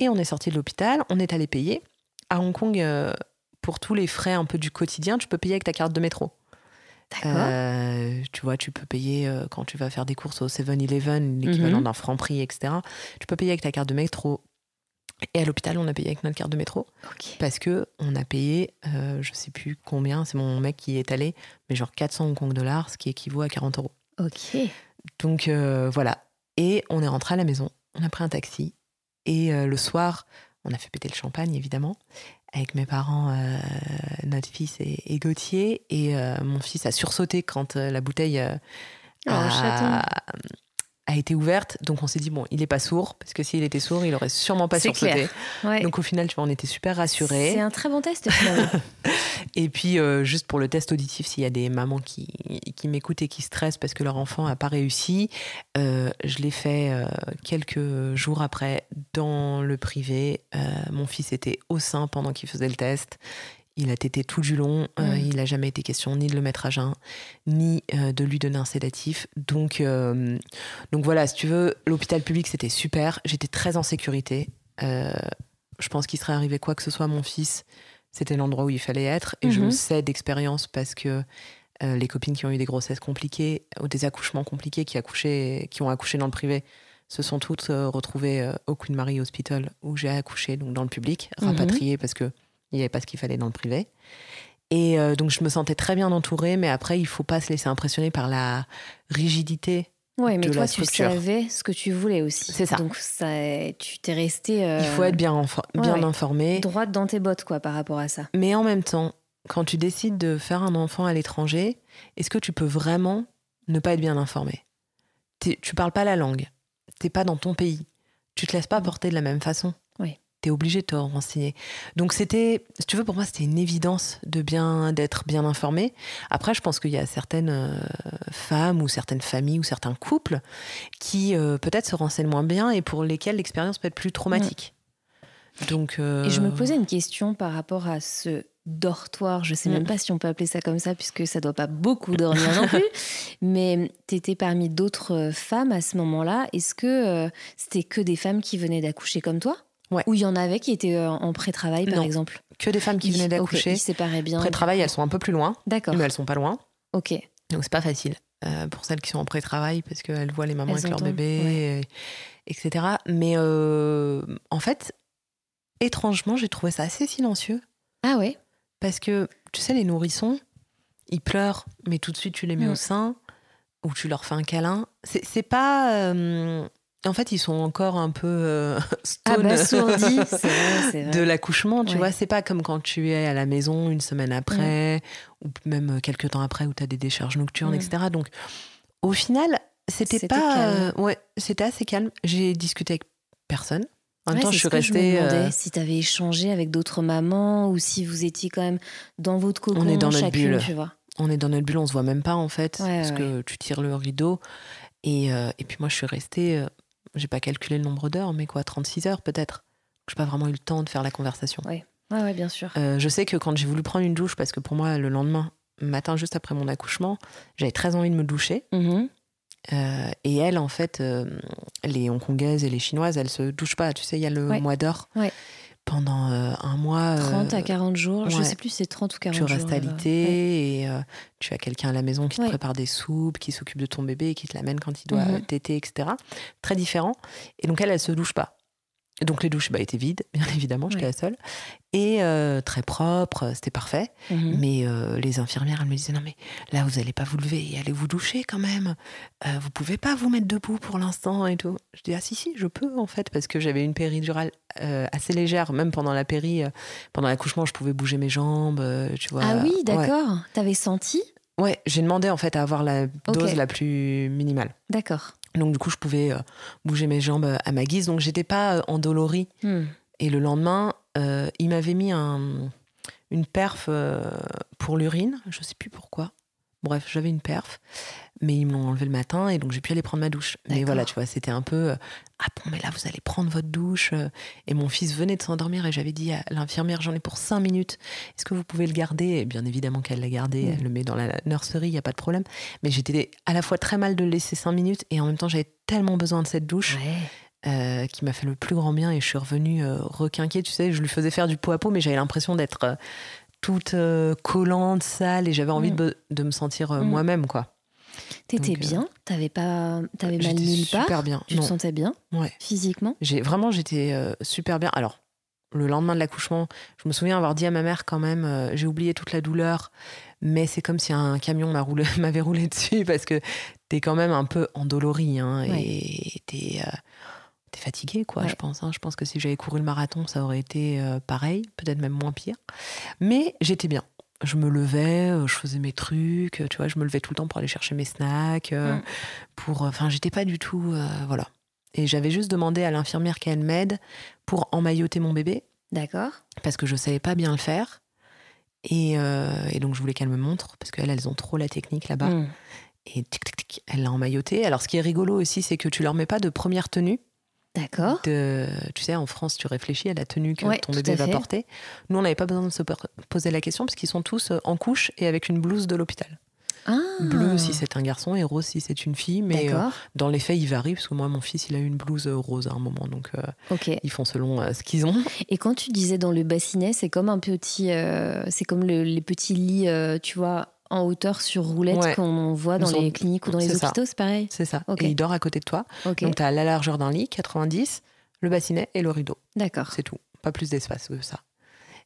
Et on est sorti de l'hôpital, on est allé payer. À Hong Kong, euh, pour tous les frais un peu du quotidien, tu peux payer avec ta carte de métro. D'accord. Euh, tu vois, tu peux payer euh, quand tu vas faire des courses au 7-Eleven, l'équivalent Mhm. d'un franc prix, etc. Tu peux payer avec ta carte de métro Et à l'hôpital, on a payé avec notre carte de métro. Parce que on a payé, euh, je sais plus combien, c'est mon mec qui est allé, mais genre 400 Hong Kong dollars, ce qui équivaut à 40 euros. Ok. Donc euh, voilà. Et on est rentré à la maison, on a pris un taxi. Et euh, le soir, on a fait péter le champagne, évidemment, avec mes parents, euh, notre fils et, et Gauthier. Et mon fils a sursauté quand la bouteille Oh, chaton. a, a été ouverte. Donc on s'est dit, bon, il est pas sourd, parce que s'il était sourd, il aurait sûrement pas C'est sursauté. Ouais. Donc au final, tu vois, on était super C'est rassurés. un très bon test finalement. Et puis, euh, juste pour le test auditif, s'il y a des mamans qui, qui m'écoutent et qui stressent parce que leur enfant n'a pas réussi, euh, je l'ai fait euh, quelques jours après dans le privé. Mon fils était au sein pendant qu'il faisait le test. Il a tété tout du long. Euh, il n'a jamais été question ni de le mettre à jeun, ni euh, de lui donner un sédatif. Donc, euh, donc voilà, si tu veux, l'hôpital public, c'était super. J'étais très en sécurité. Je pense qu'il serait arrivé quoi que ce soit à mon fils. C'était l'endroit où il fallait être. Et je Mhm. le sais d'expérience parce que les copines qui ont eu des grossesses compliquées ou des accouchements compliqués, qui, accouchaient, qui ont accouché dans le privé, se sont toutes retrouvées au Queen Mary Hospital où j'ai accouché, donc dans le public, Mhm. rapatriée parce que il n'y avait pas ce qu'il fallait dans le privé. Et euh, donc je me sentais très bien entourée, mais après il faut pas se laisser impressionner par la rigidité. Ouais, mais de toi, la tu savais ce que tu voulais aussi. C'est ça. Donc, ça, tu t'es resté euh, Il faut être bien, info- bien ouais. informé. droite dans tes bottes, quoi, par rapport à ça. Mais en même temps, quand tu décides de faire un enfant à l'étranger, est-ce que tu peux vraiment ne pas être bien informé T'es- Tu parles pas la langue, t'es pas dans ton pays, tu te laisses pas porter de la même façon. T'es obligé de te renseigner. Donc c'était, si tu veux, pour moi, c'était une évidence de bien d'être bien informé. Après, je pense qu'il y a certaines euh, femmes ou certaines familles ou certains couples qui euh, peut-être se renseignent moins bien et pour lesquels l'expérience peut être plus traumatique. Donc, euh, Et je me posais une question par rapport à ce dortoir. Je sais Mm. même pas si on peut appeler ça comme ça, puisque ça doit pas beaucoup dormir non plus. Mais tu étais parmi d'autres femmes à ce moment-là. Est-ce que c'était que des femmes qui venaient d'accoucher comme toi? Ouais. Ou il y en avait qui étaient euh, en pré-travail, par Non. exemple que des femmes qui Ils- venaient d'accoucher. ils séparaient bien. Pré-travail, elles sont un peu plus loin, D'accord. mais elles sont pas loin. Ok. Donc c'est pas facile euh, pour celles qui sont en pré-travail parce qu'elles voient les mamans Elles avec leur bébé, et- etc. Mais euh, en fait, étrangement, j'ai trouvé ça assez silencieux Ah ouais? Parce que tu sais, les nourrissons, ils pleurent, mais tout de suite tu les mets Mm. au sein ou tu leur fais un câlin. C'est c'est pas. euh, en fait, ils sont encore un peu euh, Ah vrai, c'est vrai. de l'accouchement, tu Ouais. vois. C'est pas comme quand tu es à la maison une semaine après, ou même quelques temps après où tu as des décharges nocturnes, Mm. etc. Donc, au final, c'était pas. euh, ouais, c'était assez calme. J'ai discuté avec personne. En même Ouais, temps, je suis je me restée. demandais, euh, si tu avais échangé avec d'autres mamans ou si vous étiez quand même dans votre cocon, On est dans notre chacune, bulle. tu vois. on est dans notre bulle, on se voit même pas en fait, Ouais, parce ouais, que tu tires le rideau. Et, euh, et puis moi, je suis restée. J'ai pas calculé le nombre d'heures, mais quoi, 36 heures peut-être. J'ai pas vraiment eu le temps de faire la conversation. Ouais, ouais, bien sûr. Euh, je sais que quand j'ai voulu prendre une douche, parce que pour moi, le lendemain, matin, juste après mon accouchement, j'avais très envie de me doucher. Mhm. Euh, et elles, en fait, euh, les hongkongaises et les chinoises, elles se douchent pas. Tu sais, il y a le Ouais. mois d'or. Ouais. Pendant euh, un mois. euh, 30 à 40 jours, je ouais. sais plus si c'est 30 ou 40 tu jours. restes là-bas. Ouais. alité et euh, tu as quelqu'un à la maison qui te prépare des soupes, qui s'occupe de ton bébé, qui te l'amène quand il doit téter, etc. Très différent. Et donc, elle, elle se douche pas. Donc, les douches bah, étaient vides, bien évidemment, j'étais Ouais. la seule. Et euh, très propre, c'était parfait. Mhm. Mais euh, les infirmières, elles me disaient non mais là vous allez pas vous lever et allez vous doucher quand même. Euh, vous pouvez pas vous mettre debout pour l'instant et tout. Je dis ah si si je peux en fait parce que j'avais une péridurale euh, assez légère même pendant la péri, pendant l'accouchement je pouvais bouger mes jambes, tu vois. Ah oui, Ouais. d'accord. T'avais senti? Ouais, j'ai demandé en fait à avoir la dose la plus minimale. D'accord. Donc du coup je pouvais euh, bouger mes jambes euh, à ma guise donc j'étais pas euh, endolorie. Hmm. Et le lendemain, euh, il m'avait mis un, une perf euh, pour l'urine, je sais plus pourquoi. Bref, j'avais une perf, mais ils me l'ont enlevé le matin et donc j'ai pu aller prendre ma douche. Mais voilà, tu vois, c'était un peu euh, ah bon, mais là vous allez prendre votre douche. euh, Et mon fils venait de s'endormir et j'avais dit à l'infirmière j'en ai pour cinq minutes. Est-ce que vous pouvez le garder? Et bien évidemment qu'elle l'a gardé, Mm. elle le met dans la nurserie, il y a pas de problème. Mais j'étais à la fois très mal de le laisser cinq minutes et en même temps j'avais tellement besoin de cette douche Ouais. euh, qui m'a fait le plus grand bien et je suis revenue euh, requinquée. Tu sais, je lui faisais faire du pot à pot, mais j'avais l'impression d'être euh, toute collante, sale et j'avais envie Mm. de, de me sentir Mm. moi-même, quoi. T'étais euh, bien T'avais pas, t'avais mal J'étais nulle part super bien. Tu Non. te sentais bien Ouais. physiquement? J'ai vraiment j'étais euh, super bien. Alors le lendemain de l'accouchement, je me souviens avoir dit à ma mère quand même, euh, j'ai oublié toute la douleur, mais c'est comme si un camion roulé- m'avait roulé dessus parce que t'es quand même un peu endolori hein, et t'es euh, fatigué quoi. Ouais. Je pense. hein. Je pense que si j'avais couru le marathon, ça aurait été euh, pareil, peut-être même moins pire. Mais j'étais bien. Je me levais, euh, je faisais mes trucs, euh, tu vois, je me levais tout le temps pour aller chercher mes snacks, euh, Mm. pour, enfin, j'étais pas du tout, euh, voilà. Et j'avais juste demandé à l'infirmière qu'elle m'aide pour emmailloter mon bébé D'accord. parce que je savais pas bien le faire. Et, euh, et donc je voulais qu'elle me montre parce qu'elles, elles ont trop la technique là-bas. Mm. Et tic, tic, tic, elle l'a emmailloté. Alors ce qui est rigolo aussi, c'est que tu leur mets pas de première tenue. D'accord. De, tu sais, en France, tu réfléchis à la tenue que Ouais, ton bébé va porter. Nous, on n'avait pas besoin de se poser la question parce qu'ils sont tous euh, en couche et avec une blouse de l'hôpital. Ah. Bleu si c'est un garçon et rose si c'est une fille. Mais euh, dans les faits, il varie parce que moi, mon fils, il a eu une blouse euh, rose à un moment. Donc euh, Ok. ils font selon euh, ce qu'ils ont. Et quand tu disais dans le bassinet, c'est comme un petit, c'est comme le- les petits lits, tu vois, en hauteur sur roulette Ouais. qu'on voit dans sont- les cliniques ou dans les hôpitaux, c'est pareil. C'est ça. Ok. Et il dort à côté de toi. Donc tu as la largeur d'un lit, 90, le bassinet et le rideau. D'accord. C'est tout. Pas plus d'espace que ça.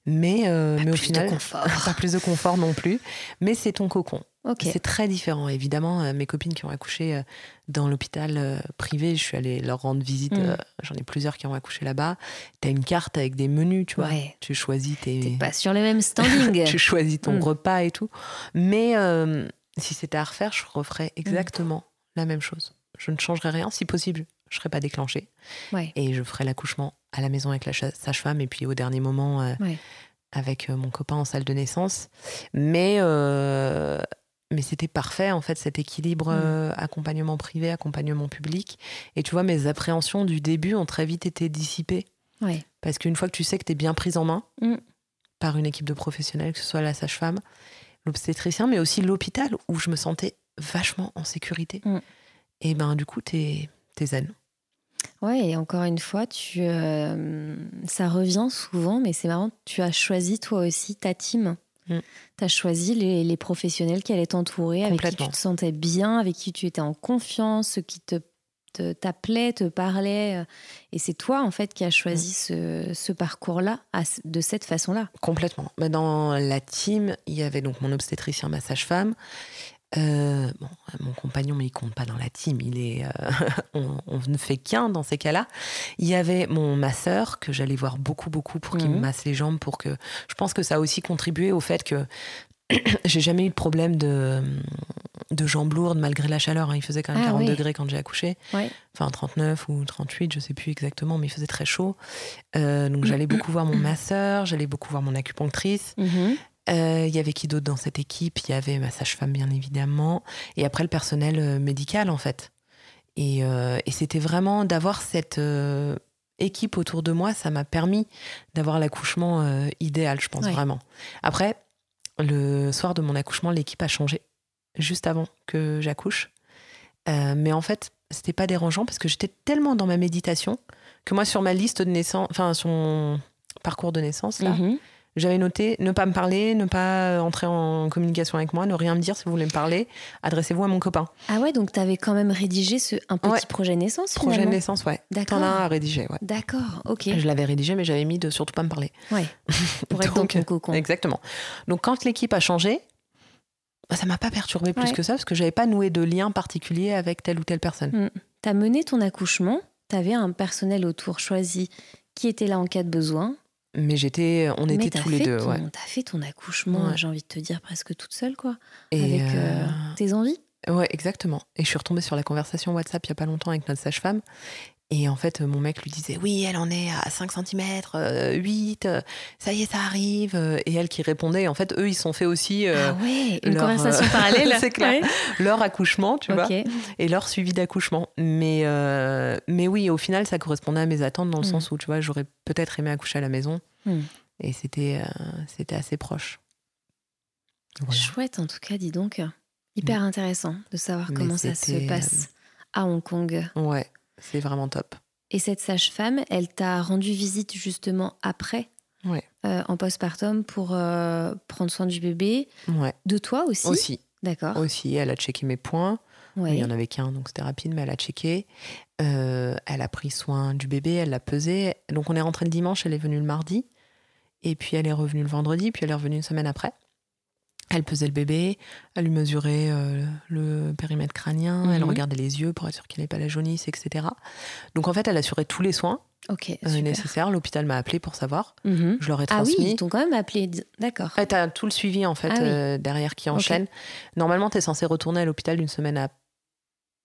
Mais, euh, mais au final, pas plus de confort non plus. Mais c'est ton cocon. Ok. C'est très différent. Évidemment, euh, mes copines qui ont accouché euh, dans l'hôpital euh, privé, je suis allée leur rendre visite. Mm. J'en ai plusieurs qui ont accouché là-bas. Tu as une carte avec des menus, tu vois. Ouais. Tu choisis tes. T'es pas sur les mêmes standings. tu choisis ton Mm. repas et tout. Mais euh, si c'était à refaire, je referais Mm. exactement la même chose. Je ne changerais rien. Si possible, je ne serais pas déclenchée. Ouais. Et je ferais l'accouchement à la maison avec la sage-femme et puis au dernier moment euh, Ouais. avec euh, mon copain en salle de naissance. Mais, euh, mais c'était parfait, en fait, cet équilibre Mm. euh, accompagnement privé, accompagnement public. Et tu vois, mes appréhensions du début ont très vite été dissipées. Ouais. Parce qu'une fois que tu sais que tu es bien prise en main Mm. par une équipe de professionnels, que ce soit la sage-femme, l'obstétricien, mais aussi l'hôpital, où je me sentais vachement en sécurité. Mm. Et ben du coup, t'es es zen. Ouais, et encore une fois, tu, euh, ça revient souvent, mais c'est marrant, tu as choisi toi aussi ta team. Mm. Tu as choisi les, les professionnels qui allaient t'entourer, avec qui tu te sentais bien, avec qui tu étais en confiance, ceux qui te t'appelaient, te parlaient. euh, Et c'est toi, en fait, qui as choisi Mm. ce, ce parcours-là de cette façon-là. Complètement. Bah, dans la team, il y avait donc mon obstétricien, ma sage-femme. Euh, bon, mon compagnon, mais il compte pas dans la team. Il est, euh, on, on ne fait qu'un dans ces cas-là. Il y avait mon masseur que j'allais voir beaucoup, beaucoup pour qu'il Mhm. me masse les jambes, pour que. Je pense que ça a aussi contribué au fait que j'ai jamais eu de problème de, de jambes lourdes malgré la chaleur. hein. Il faisait quand même Ah 40 oui. degrés quand j'ai accouché. Ouais. Enfin, 39 ou 38, je sais plus exactement, mais il faisait très chaud. Euh, donc j'allais beaucoup voir mon masseur, j'allais beaucoup voir mon acupunctrice. Mhm. Euh, Il y avait qui d'autre dans cette équipe? Il y avait ma sage-femme, bien évidemment. Et après, le personnel euh, médical, en fait. Et, euh, et c'était vraiment d'avoir cette euh, équipe autour de moi, ça m'a permis d'avoir l'accouchement euh, idéal, je pense, Ouais. vraiment. Après, le soir de mon accouchement, l'équipe a changé juste avant que j'accouche. Euh, mais en fait, c'était pas dérangeant parce que j'étais tellement dans ma méditation que moi, sur ma liste de naissance, enfin, sur mon parcours de naissance, là, Mhm. J'avais noté ne pas me parler, ne pas entrer en communication avec moi, ne rien me dire si vous voulez me parler, adressez-vous à mon copain. Ah ouais, donc tu avais quand même rédigé ce, un petit Ouais. projet naissance Projet finalement. naissance, ouais. D'accord. T'en as un à rédiger, ouais. D'accord, ok. Je l'avais rédigé, mais j'avais mis de surtout pas me parler. Ouais. Pour être dans Donc, ton cocon. Exactement. Donc quand l'équipe a changé, bah, ça m'a pas perturbé plus que ça parce que j'avais pas noué de lien particulier avec telle ou telle personne. Tu as mené ton accouchement, tu avais un personnel autour choisi qui était là en cas de besoin. Mais j'étais, on mais était tous les deux, ton, ouais. T'as fait ton accouchement, Ouais. j'ai envie de te dire, presque toute seule, quoi. Et avec euh, euh, tes envies. Ouais, exactement. Et je suis retombée sur la conversation WhatsApp il y a pas longtemps avec notre sage-femme. Et en fait, mon mec lui disait Oui, elle en est à 5 cm, 8, euh, ça y est, ça arrive. euh, Et elle qui répondait, en fait, eux, ils sont fait aussi euh, ah ouais, une leur, conversation euh, parallèle. c'est clair. Ouais. leur accouchement, tu vois, et leur suivi d'accouchement. Mais, euh, mais oui, au final, ça correspondait à mes attentes dans le Mm. sens où, tu vois, j'aurais peut-être aimé accoucher à la maison. Mm. Et c'était euh, c'était assez proche. Voilà. Chouette, en tout cas, dis donc. Hyper intéressant de savoir Mais comment ça se passe à Hong Kong. Ouais, c'est vraiment top. Et cette sage-femme, elle t'a rendu visite justement après, Ouais. euh, en postpartum, pour euh, prendre soin du bébé, Ouais, de toi aussi? aussi. D'accord. aussi. Elle a checké mes points. Il y en avait qu'un, donc c'était rapide, mais elle a checké. Euh, elle a pris soin du bébé, elle l'a pesé. Donc on est rentré le dimanche, elle est venue le mardi. Et puis elle est revenue le vendredi, puis elle est revenue une semaine après. Elle pesait le bébé, elle lui mesurait euh, le périmètre crânien, elle Mhm. regardait les yeux pour être sûre qu'il n'ait pas la jaunisse, etc. Donc en fait, elle assurait tous les soins Ok, euh, nécessaires. L'hôpital m'a appelé pour savoir. Mhm. Je leur ai Ah oui, transmis. ils t'ont quand même appelé. D'accord. Ouais, t'as tout le suivi en fait Ah oui. euh, derrière qui enchaîne. Normalement, t'es censé retourner à l'hôpital une semaine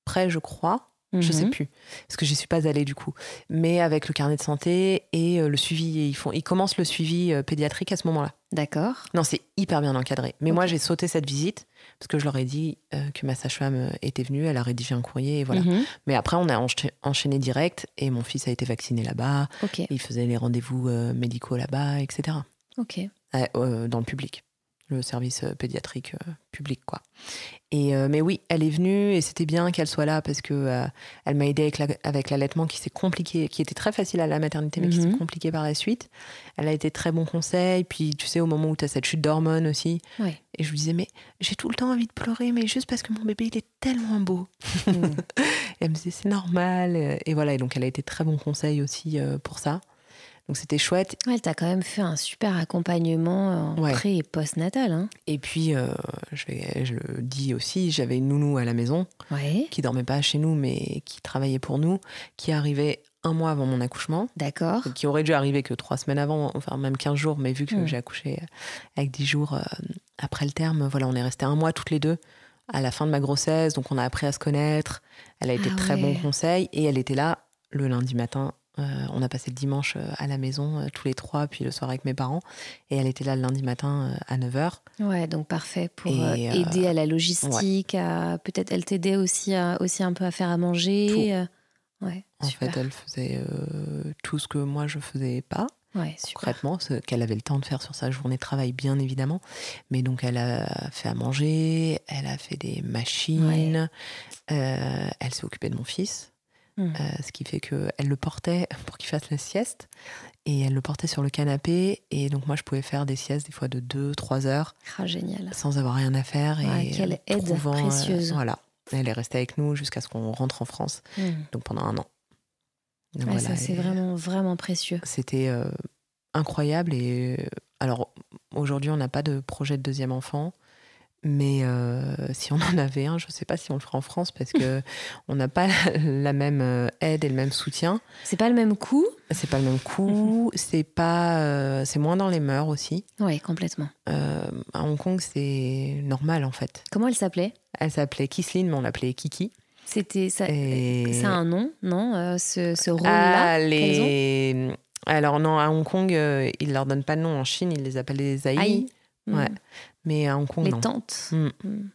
après, je crois. Je sais Mhm. plus, parce que j'y suis pas allée du coup. Mais avec le carnet de santé et le suivi, ils font, ils commencent le suivi pédiatrique à ce moment-là. D'accord. Non, c'est hyper bien encadré. Mais moi, j'ai sauté cette visite parce que je leur ai dit euh, que ma sage-femme euh, était venue, elle a rédigé un courrier et voilà. Mhm. Mais après, on a encha- enchaîné direct et mon fils a été vacciné là-bas. Il faisait les rendez-vous euh, médicaux là-bas, etc. Ok. Euh, dans le public, le service euh, pédiatrique euh, public, quoi. Et euh, mais oui, elle est venue et c'était bien qu'elle soit là parce que elle m'a aidé avec, la- avec l'allaitement qui s'est compliqué, qui était très facile à la maternité, mais qui s'est Mhm. compliqué par la suite. Elle a été très bon conseil. Puis tu sais, au moment où tu as cette chute d'hormones aussi, et je lui disais mais j'ai tout le temps envie de pleurer, mais juste parce que mon bébé il est tellement beau. Mhm. Et elle me disait c'est normal. Et voilà, et donc elle a été très bon conseil aussi pour ça. Donc c'était chouette. Ouais, t'as quand même fait un super accompagnement en Ouais. pré et post-natal. Hein. Et puis, euh, je, vais- je le dis aussi, j'avais une nounou à la maison Ouais. qui dormait pas chez nous, mais qui travaillait pour nous, qui arrivait un mois avant mon accouchement, D'accord. qui aurait dû arriver que trois semaines avant, enfin même 15 jours, mais vu que Mm. j'ai accouché avec 10 jours euh, après le terme, voilà, on est resté un mois toutes les deux à la fin de ma grossesse, donc on a appris à se connaître. Elle a été Ah très ouais. bon conseil et elle était là le lundi matin. Euh, on a passé le dimanche euh, à la maison euh, tous les trois, puis le soir avec mes parents. Et elle était là le lundi matin euh, à 9h. Ouais, donc parfait pour Et, aider à la logistique, à peut-être elle t'aidait aussi, à- aussi un peu à faire à manger. Ouais, En super. fait, elle faisait tout ce que moi je faisais pas, Ouais, concrètement, ce qu'elle avait le temps de faire sur sa journée de travail, bien évidemment. Mais donc, elle a fait à manger, elle a fait des machines, elle s'est occupée de mon fils, Mm. euh, ce qui fait qu'elle le portait pour qu'il fasse la sieste. Et elle le portait sur le canapé. Et donc, moi, je pouvais faire des siestes, des fois de 2-3 heures, Ah, génial. sans avoir rien à faire. Ouais, et quelle aide trouvant, euh, précieuse. voilà. Elle est restée avec nous jusqu'à ce qu'on rentre en France, Mm. donc pendant un an. Donc Ouais, voilà, ça, c'est vraiment, vraiment précieux. c'était euh, incroyable. Et alors, aujourd'hui, on n'a pas de projet de deuxième enfant. Mais euh, si on en avait un, je ne sais pas si on le fera en France parce que on n'a pas la, même euh, aide et le même soutien. C'est pas le même coût C'est pas le même coût, c'est pas, euh, c'est moins dans les mœurs aussi. Oui, complètement. Euh, à Hong Kong, c'est normal en fait. Comment elle s'appelait? Elle s'appelait Kisline, mais on l'appelait Kiki. C'était ça, Et- ça a un nom, non Ce, ce rôle-là Ah, les... Alors non, à Hong Kong, euh, ils leur donnent pas de nom. En Chine, ils les appellent les aïs. Aïe. Ouais. Mais à Hong Kong, Les non. tantes. Mm. Mm.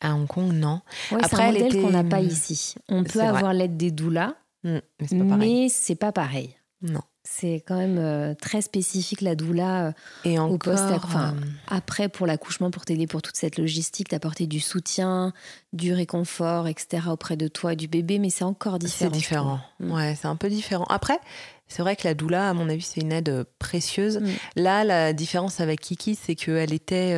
À Hong Kong, non. Ouais, c'est Après, un modèle qu'on n'a pas ici. On peut avoir l'aide des doulas, Mais c'est pas pareil. Non. C'est quand même euh, très spécifique la doula. euh, Et encore, poste, enfin, euh, Après, pour l'accouchement, pour t'aider pour toute cette logistique, t'apporter du soutien, du réconfort, etc. auprès de toi et du bébé, mais c'est encore différent. c'est différent. Mm. Ouais, c'est un peu différent. Après, c'est vrai que la doula, à mon avis, c'est une aide précieuse. Mm. Là, la différence avec Kiki, c'est qu'elle était.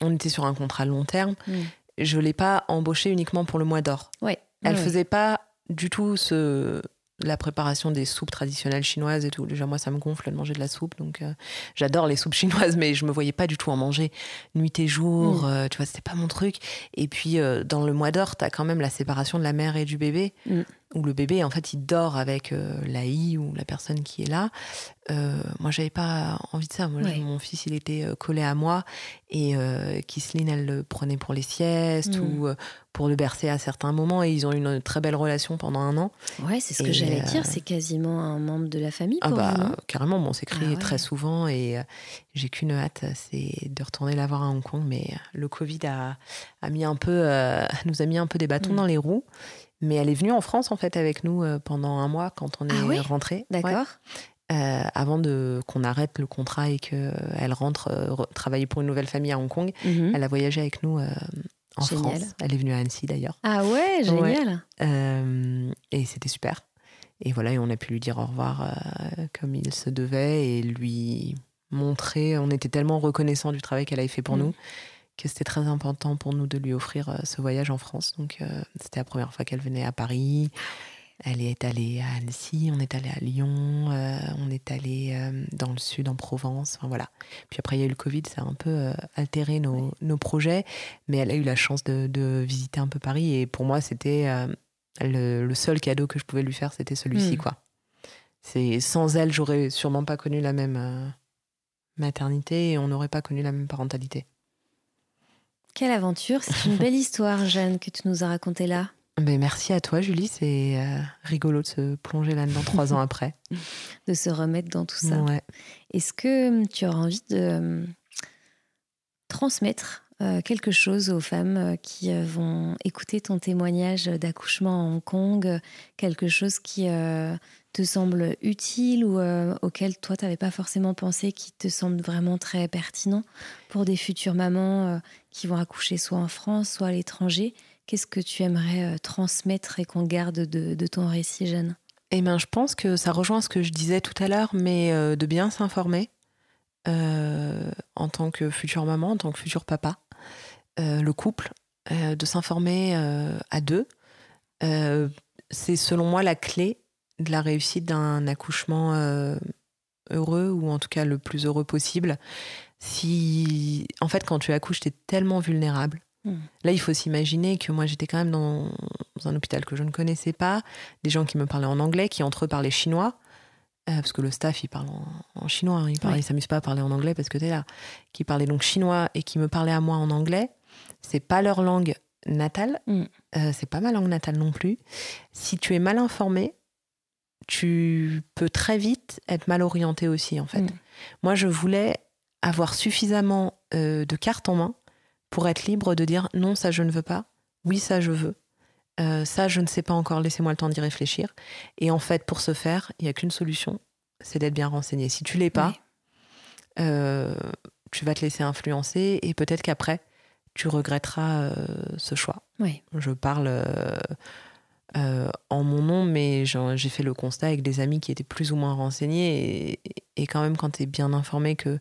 on était sur un contrat long terme. Mm. Je l'ai pas embauchée uniquement pour le mois d'or. Ouais. Elle ouais, faisait pas du tout ce la préparation des soupes traditionnelles chinoises et tout. Déjà, moi, ça me gonfle de manger de la soupe. Donc, euh, j'adore les soupes chinoises, mais je me voyais pas du tout en manger nuit et jour. Mm. euh, tu vois, c'était pas mon truc. Et puis, euh, dans le mois d'or, tu as quand même la séparation de la mère et du bébé. Mm. Où le bébé, en fait, il dort avec euh, l'AI ou la personne qui est là. Euh, moi, j'avais pas envie de ça. Moi, Ouais. mon fils, il était euh, collé à moi. Et euh, Kisline, elle le prenait pour les siestes Mm. ou euh, pour le bercer à certains moments. Et ils ont eu une très belle relation pendant un an. Ouais, c'est ce que j'allais euh, dire. C'est quasiment un membre de la famille Ah bah carrément, bon, on s'écrit Ah ouais. très souvent et j'ai qu'une hâte, c'est de retourner la voir à Hong Kong. Mais le Covid a, a mis un peu, nous a mis un peu des bâtons Mm. dans les roues. Mais elle est venue en France en fait avec nous euh, pendant un mois quand on est Ah ouais rentré. D'accord. avant de qu'on arrête le contrat et qu'elle rentre euh, re- travailler pour une nouvelle famille à Hong Kong, Mhm. elle a voyagé avec nous euh, en Génial. France. Elle est venue à Annecy d'ailleurs. Ah ouais, génial. Euh, et c'était super. Et voilà, et on a pu lui dire au revoir euh, comme il se devait et lui montrer. On était tellement reconnaissants du travail qu'elle avait fait pour Mm. nous que c'était très important pour nous de lui offrir ce voyage en France. Donc, c'était la première fois qu'elle venait à Paris. Elle est allée à Annecy, on est allé à Lyon, euh, on est allé euh, dans le sud, en Provence, enfin voilà. Puis après, il y a eu le Covid, ça a un peu euh, altéré nos, nos, projets, mais elle a eu la chance de, de, visiter un peu Paris et pour moi, c'était le, le, seul cadeau que je pouvais lui faire, c'était celui-ci, hmm. quoi. C'est sans elle, j'aurais sûrement pas connu la même maternité et on n'aurait pas connu la même parentalité. Quelle aventure, c'est une belle histoire, Jeanne, que tu nous as racontée là. Ben, merci à toi, Julie. C'est euh, rigolo de se plonger là-dedans trois ans après. De se remettre dans tout ça. Est-ce que hum, tu auras envie de hum, transmettre euh, quelque chose aux femmes euh, qui vont écouter ton témoignage d'accouchement à Hong Kong Quelque chose qui te semble utile ou auquel toi, tu n'avais pas forcément pensé, qui te semble vraiment très pertinent pour des futures mamans qui vont accoucher soit en France, soit à l'étranger? Qu'est-ce que tu aimerais euh, transmettre et qu'on garde de, ton récit, Jeanne? Eh ben, je pense que ça rejoint ce que je disais tout à l'heure, mais euh, de bien s'informer euh, en tant que future maman, en tant que futur papa, le couple, de s'informer à deux. c'est selon moi la clé de la réussite d'un accouchement heureux ou en tout cas le plus heureux possible. Si, en fait, quand tu accouches, tu es tellement vulnérable Hmm. Là, il faut s'imaginer que moi, j'étais quand même dans, un hôpital que je ne connaissais pas, des gens qui me parlaient en anglais, qui entre eux parlaient chinois, euh, parce que le staff, il parle en, chinois, hein. il ne s'amuse pas à parler en anglais parce que tu es là, qui parlaient donc chinois et qui me parlaient à moi en anglais. C'est pas leur langue natale, hmm. euh, c'est pas ma langue natale non plus. Si tu es mal informé, tu peux très vite être mal orienté aussi, en fait. Hmm. Moi, je voulais avoir suffisamment euh, de cartes en main pour être libre de dire non, ça je ne veux pas, oui, ça je veux, euh, ça je ne sais pas encore, laissez-moi le temps d'y réfléchir. Et en fait, pour ce faire, il n'y a qu'une solution, c'est d'être bien renseigné. Si tu l'es pas, euh, tu vas te laisser influencer et peut-être qu'après, tu regretteras ce choix. Oui. Je parle en mon nom, mais j'ai fait le constat avec des amis qui étaient plus ou moins renseignés et, et quand même quand tu es bien informé que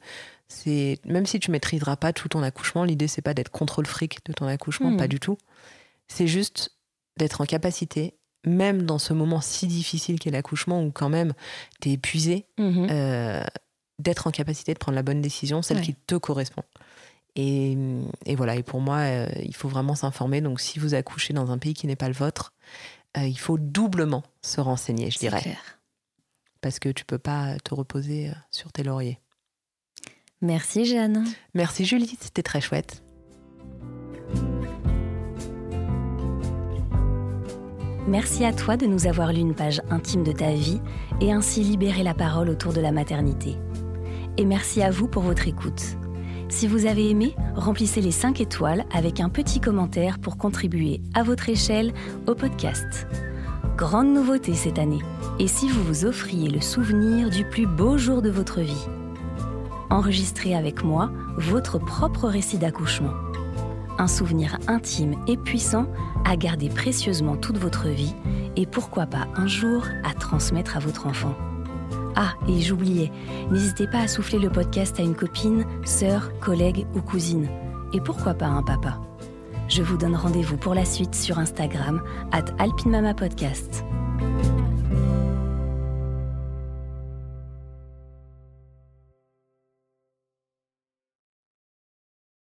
c'est même si tu maîtriseras pas tout ton accouchement, l'idée c'est pas d'être contre le fric de ton accouchement, pas hmm. du tout. C'est juste d'être en capacité, même dans ce moment si difficile qu'est l'accouchement, où quand même tu es épuisé, mhm. euh, d'être en capacité de prendre la bonne décision, celle qui te correspond. Et, voilà, et pour moi, euh, il faut vraiment s'informer. Donc si vous accouchez dans un pays qui n'est pas le vôtre, euh, il faut doublement se renseigner, je dirais. Parce que tu peux pas te reposer sur tes lauriers. Merci Jeanne. Merci Julie, c'était très chouette. Merci à toi de nous avoir lu une page intime de ta vie et ainsi libéré la parole autour de la maternité. Et merci à vous pour votre écoute. Si vous avez aimé, remplissez les 5 étoiles avec un petit commentaire pour contribuer à votre échelle au podcast. Grande nouveauté cette année. Et si vous vous offriez le souvenir du plus beau jour de votre vie? Enregistrez avec moi votre propre récit d'accouchement. Un souvenir intime et puissant à garder précieusement toute votre vie et pourquoi pas un jour à transmettre à votre enfant. Ah, et j'oubliais, n'hésitez pas à souffler le podcast à une copine, sœur, collègue ou cousine. Et pourquoi pas un papa? Je vous donne rendez-vous pour la suite sur Instagram, at alpinmamapodcast. Podcast.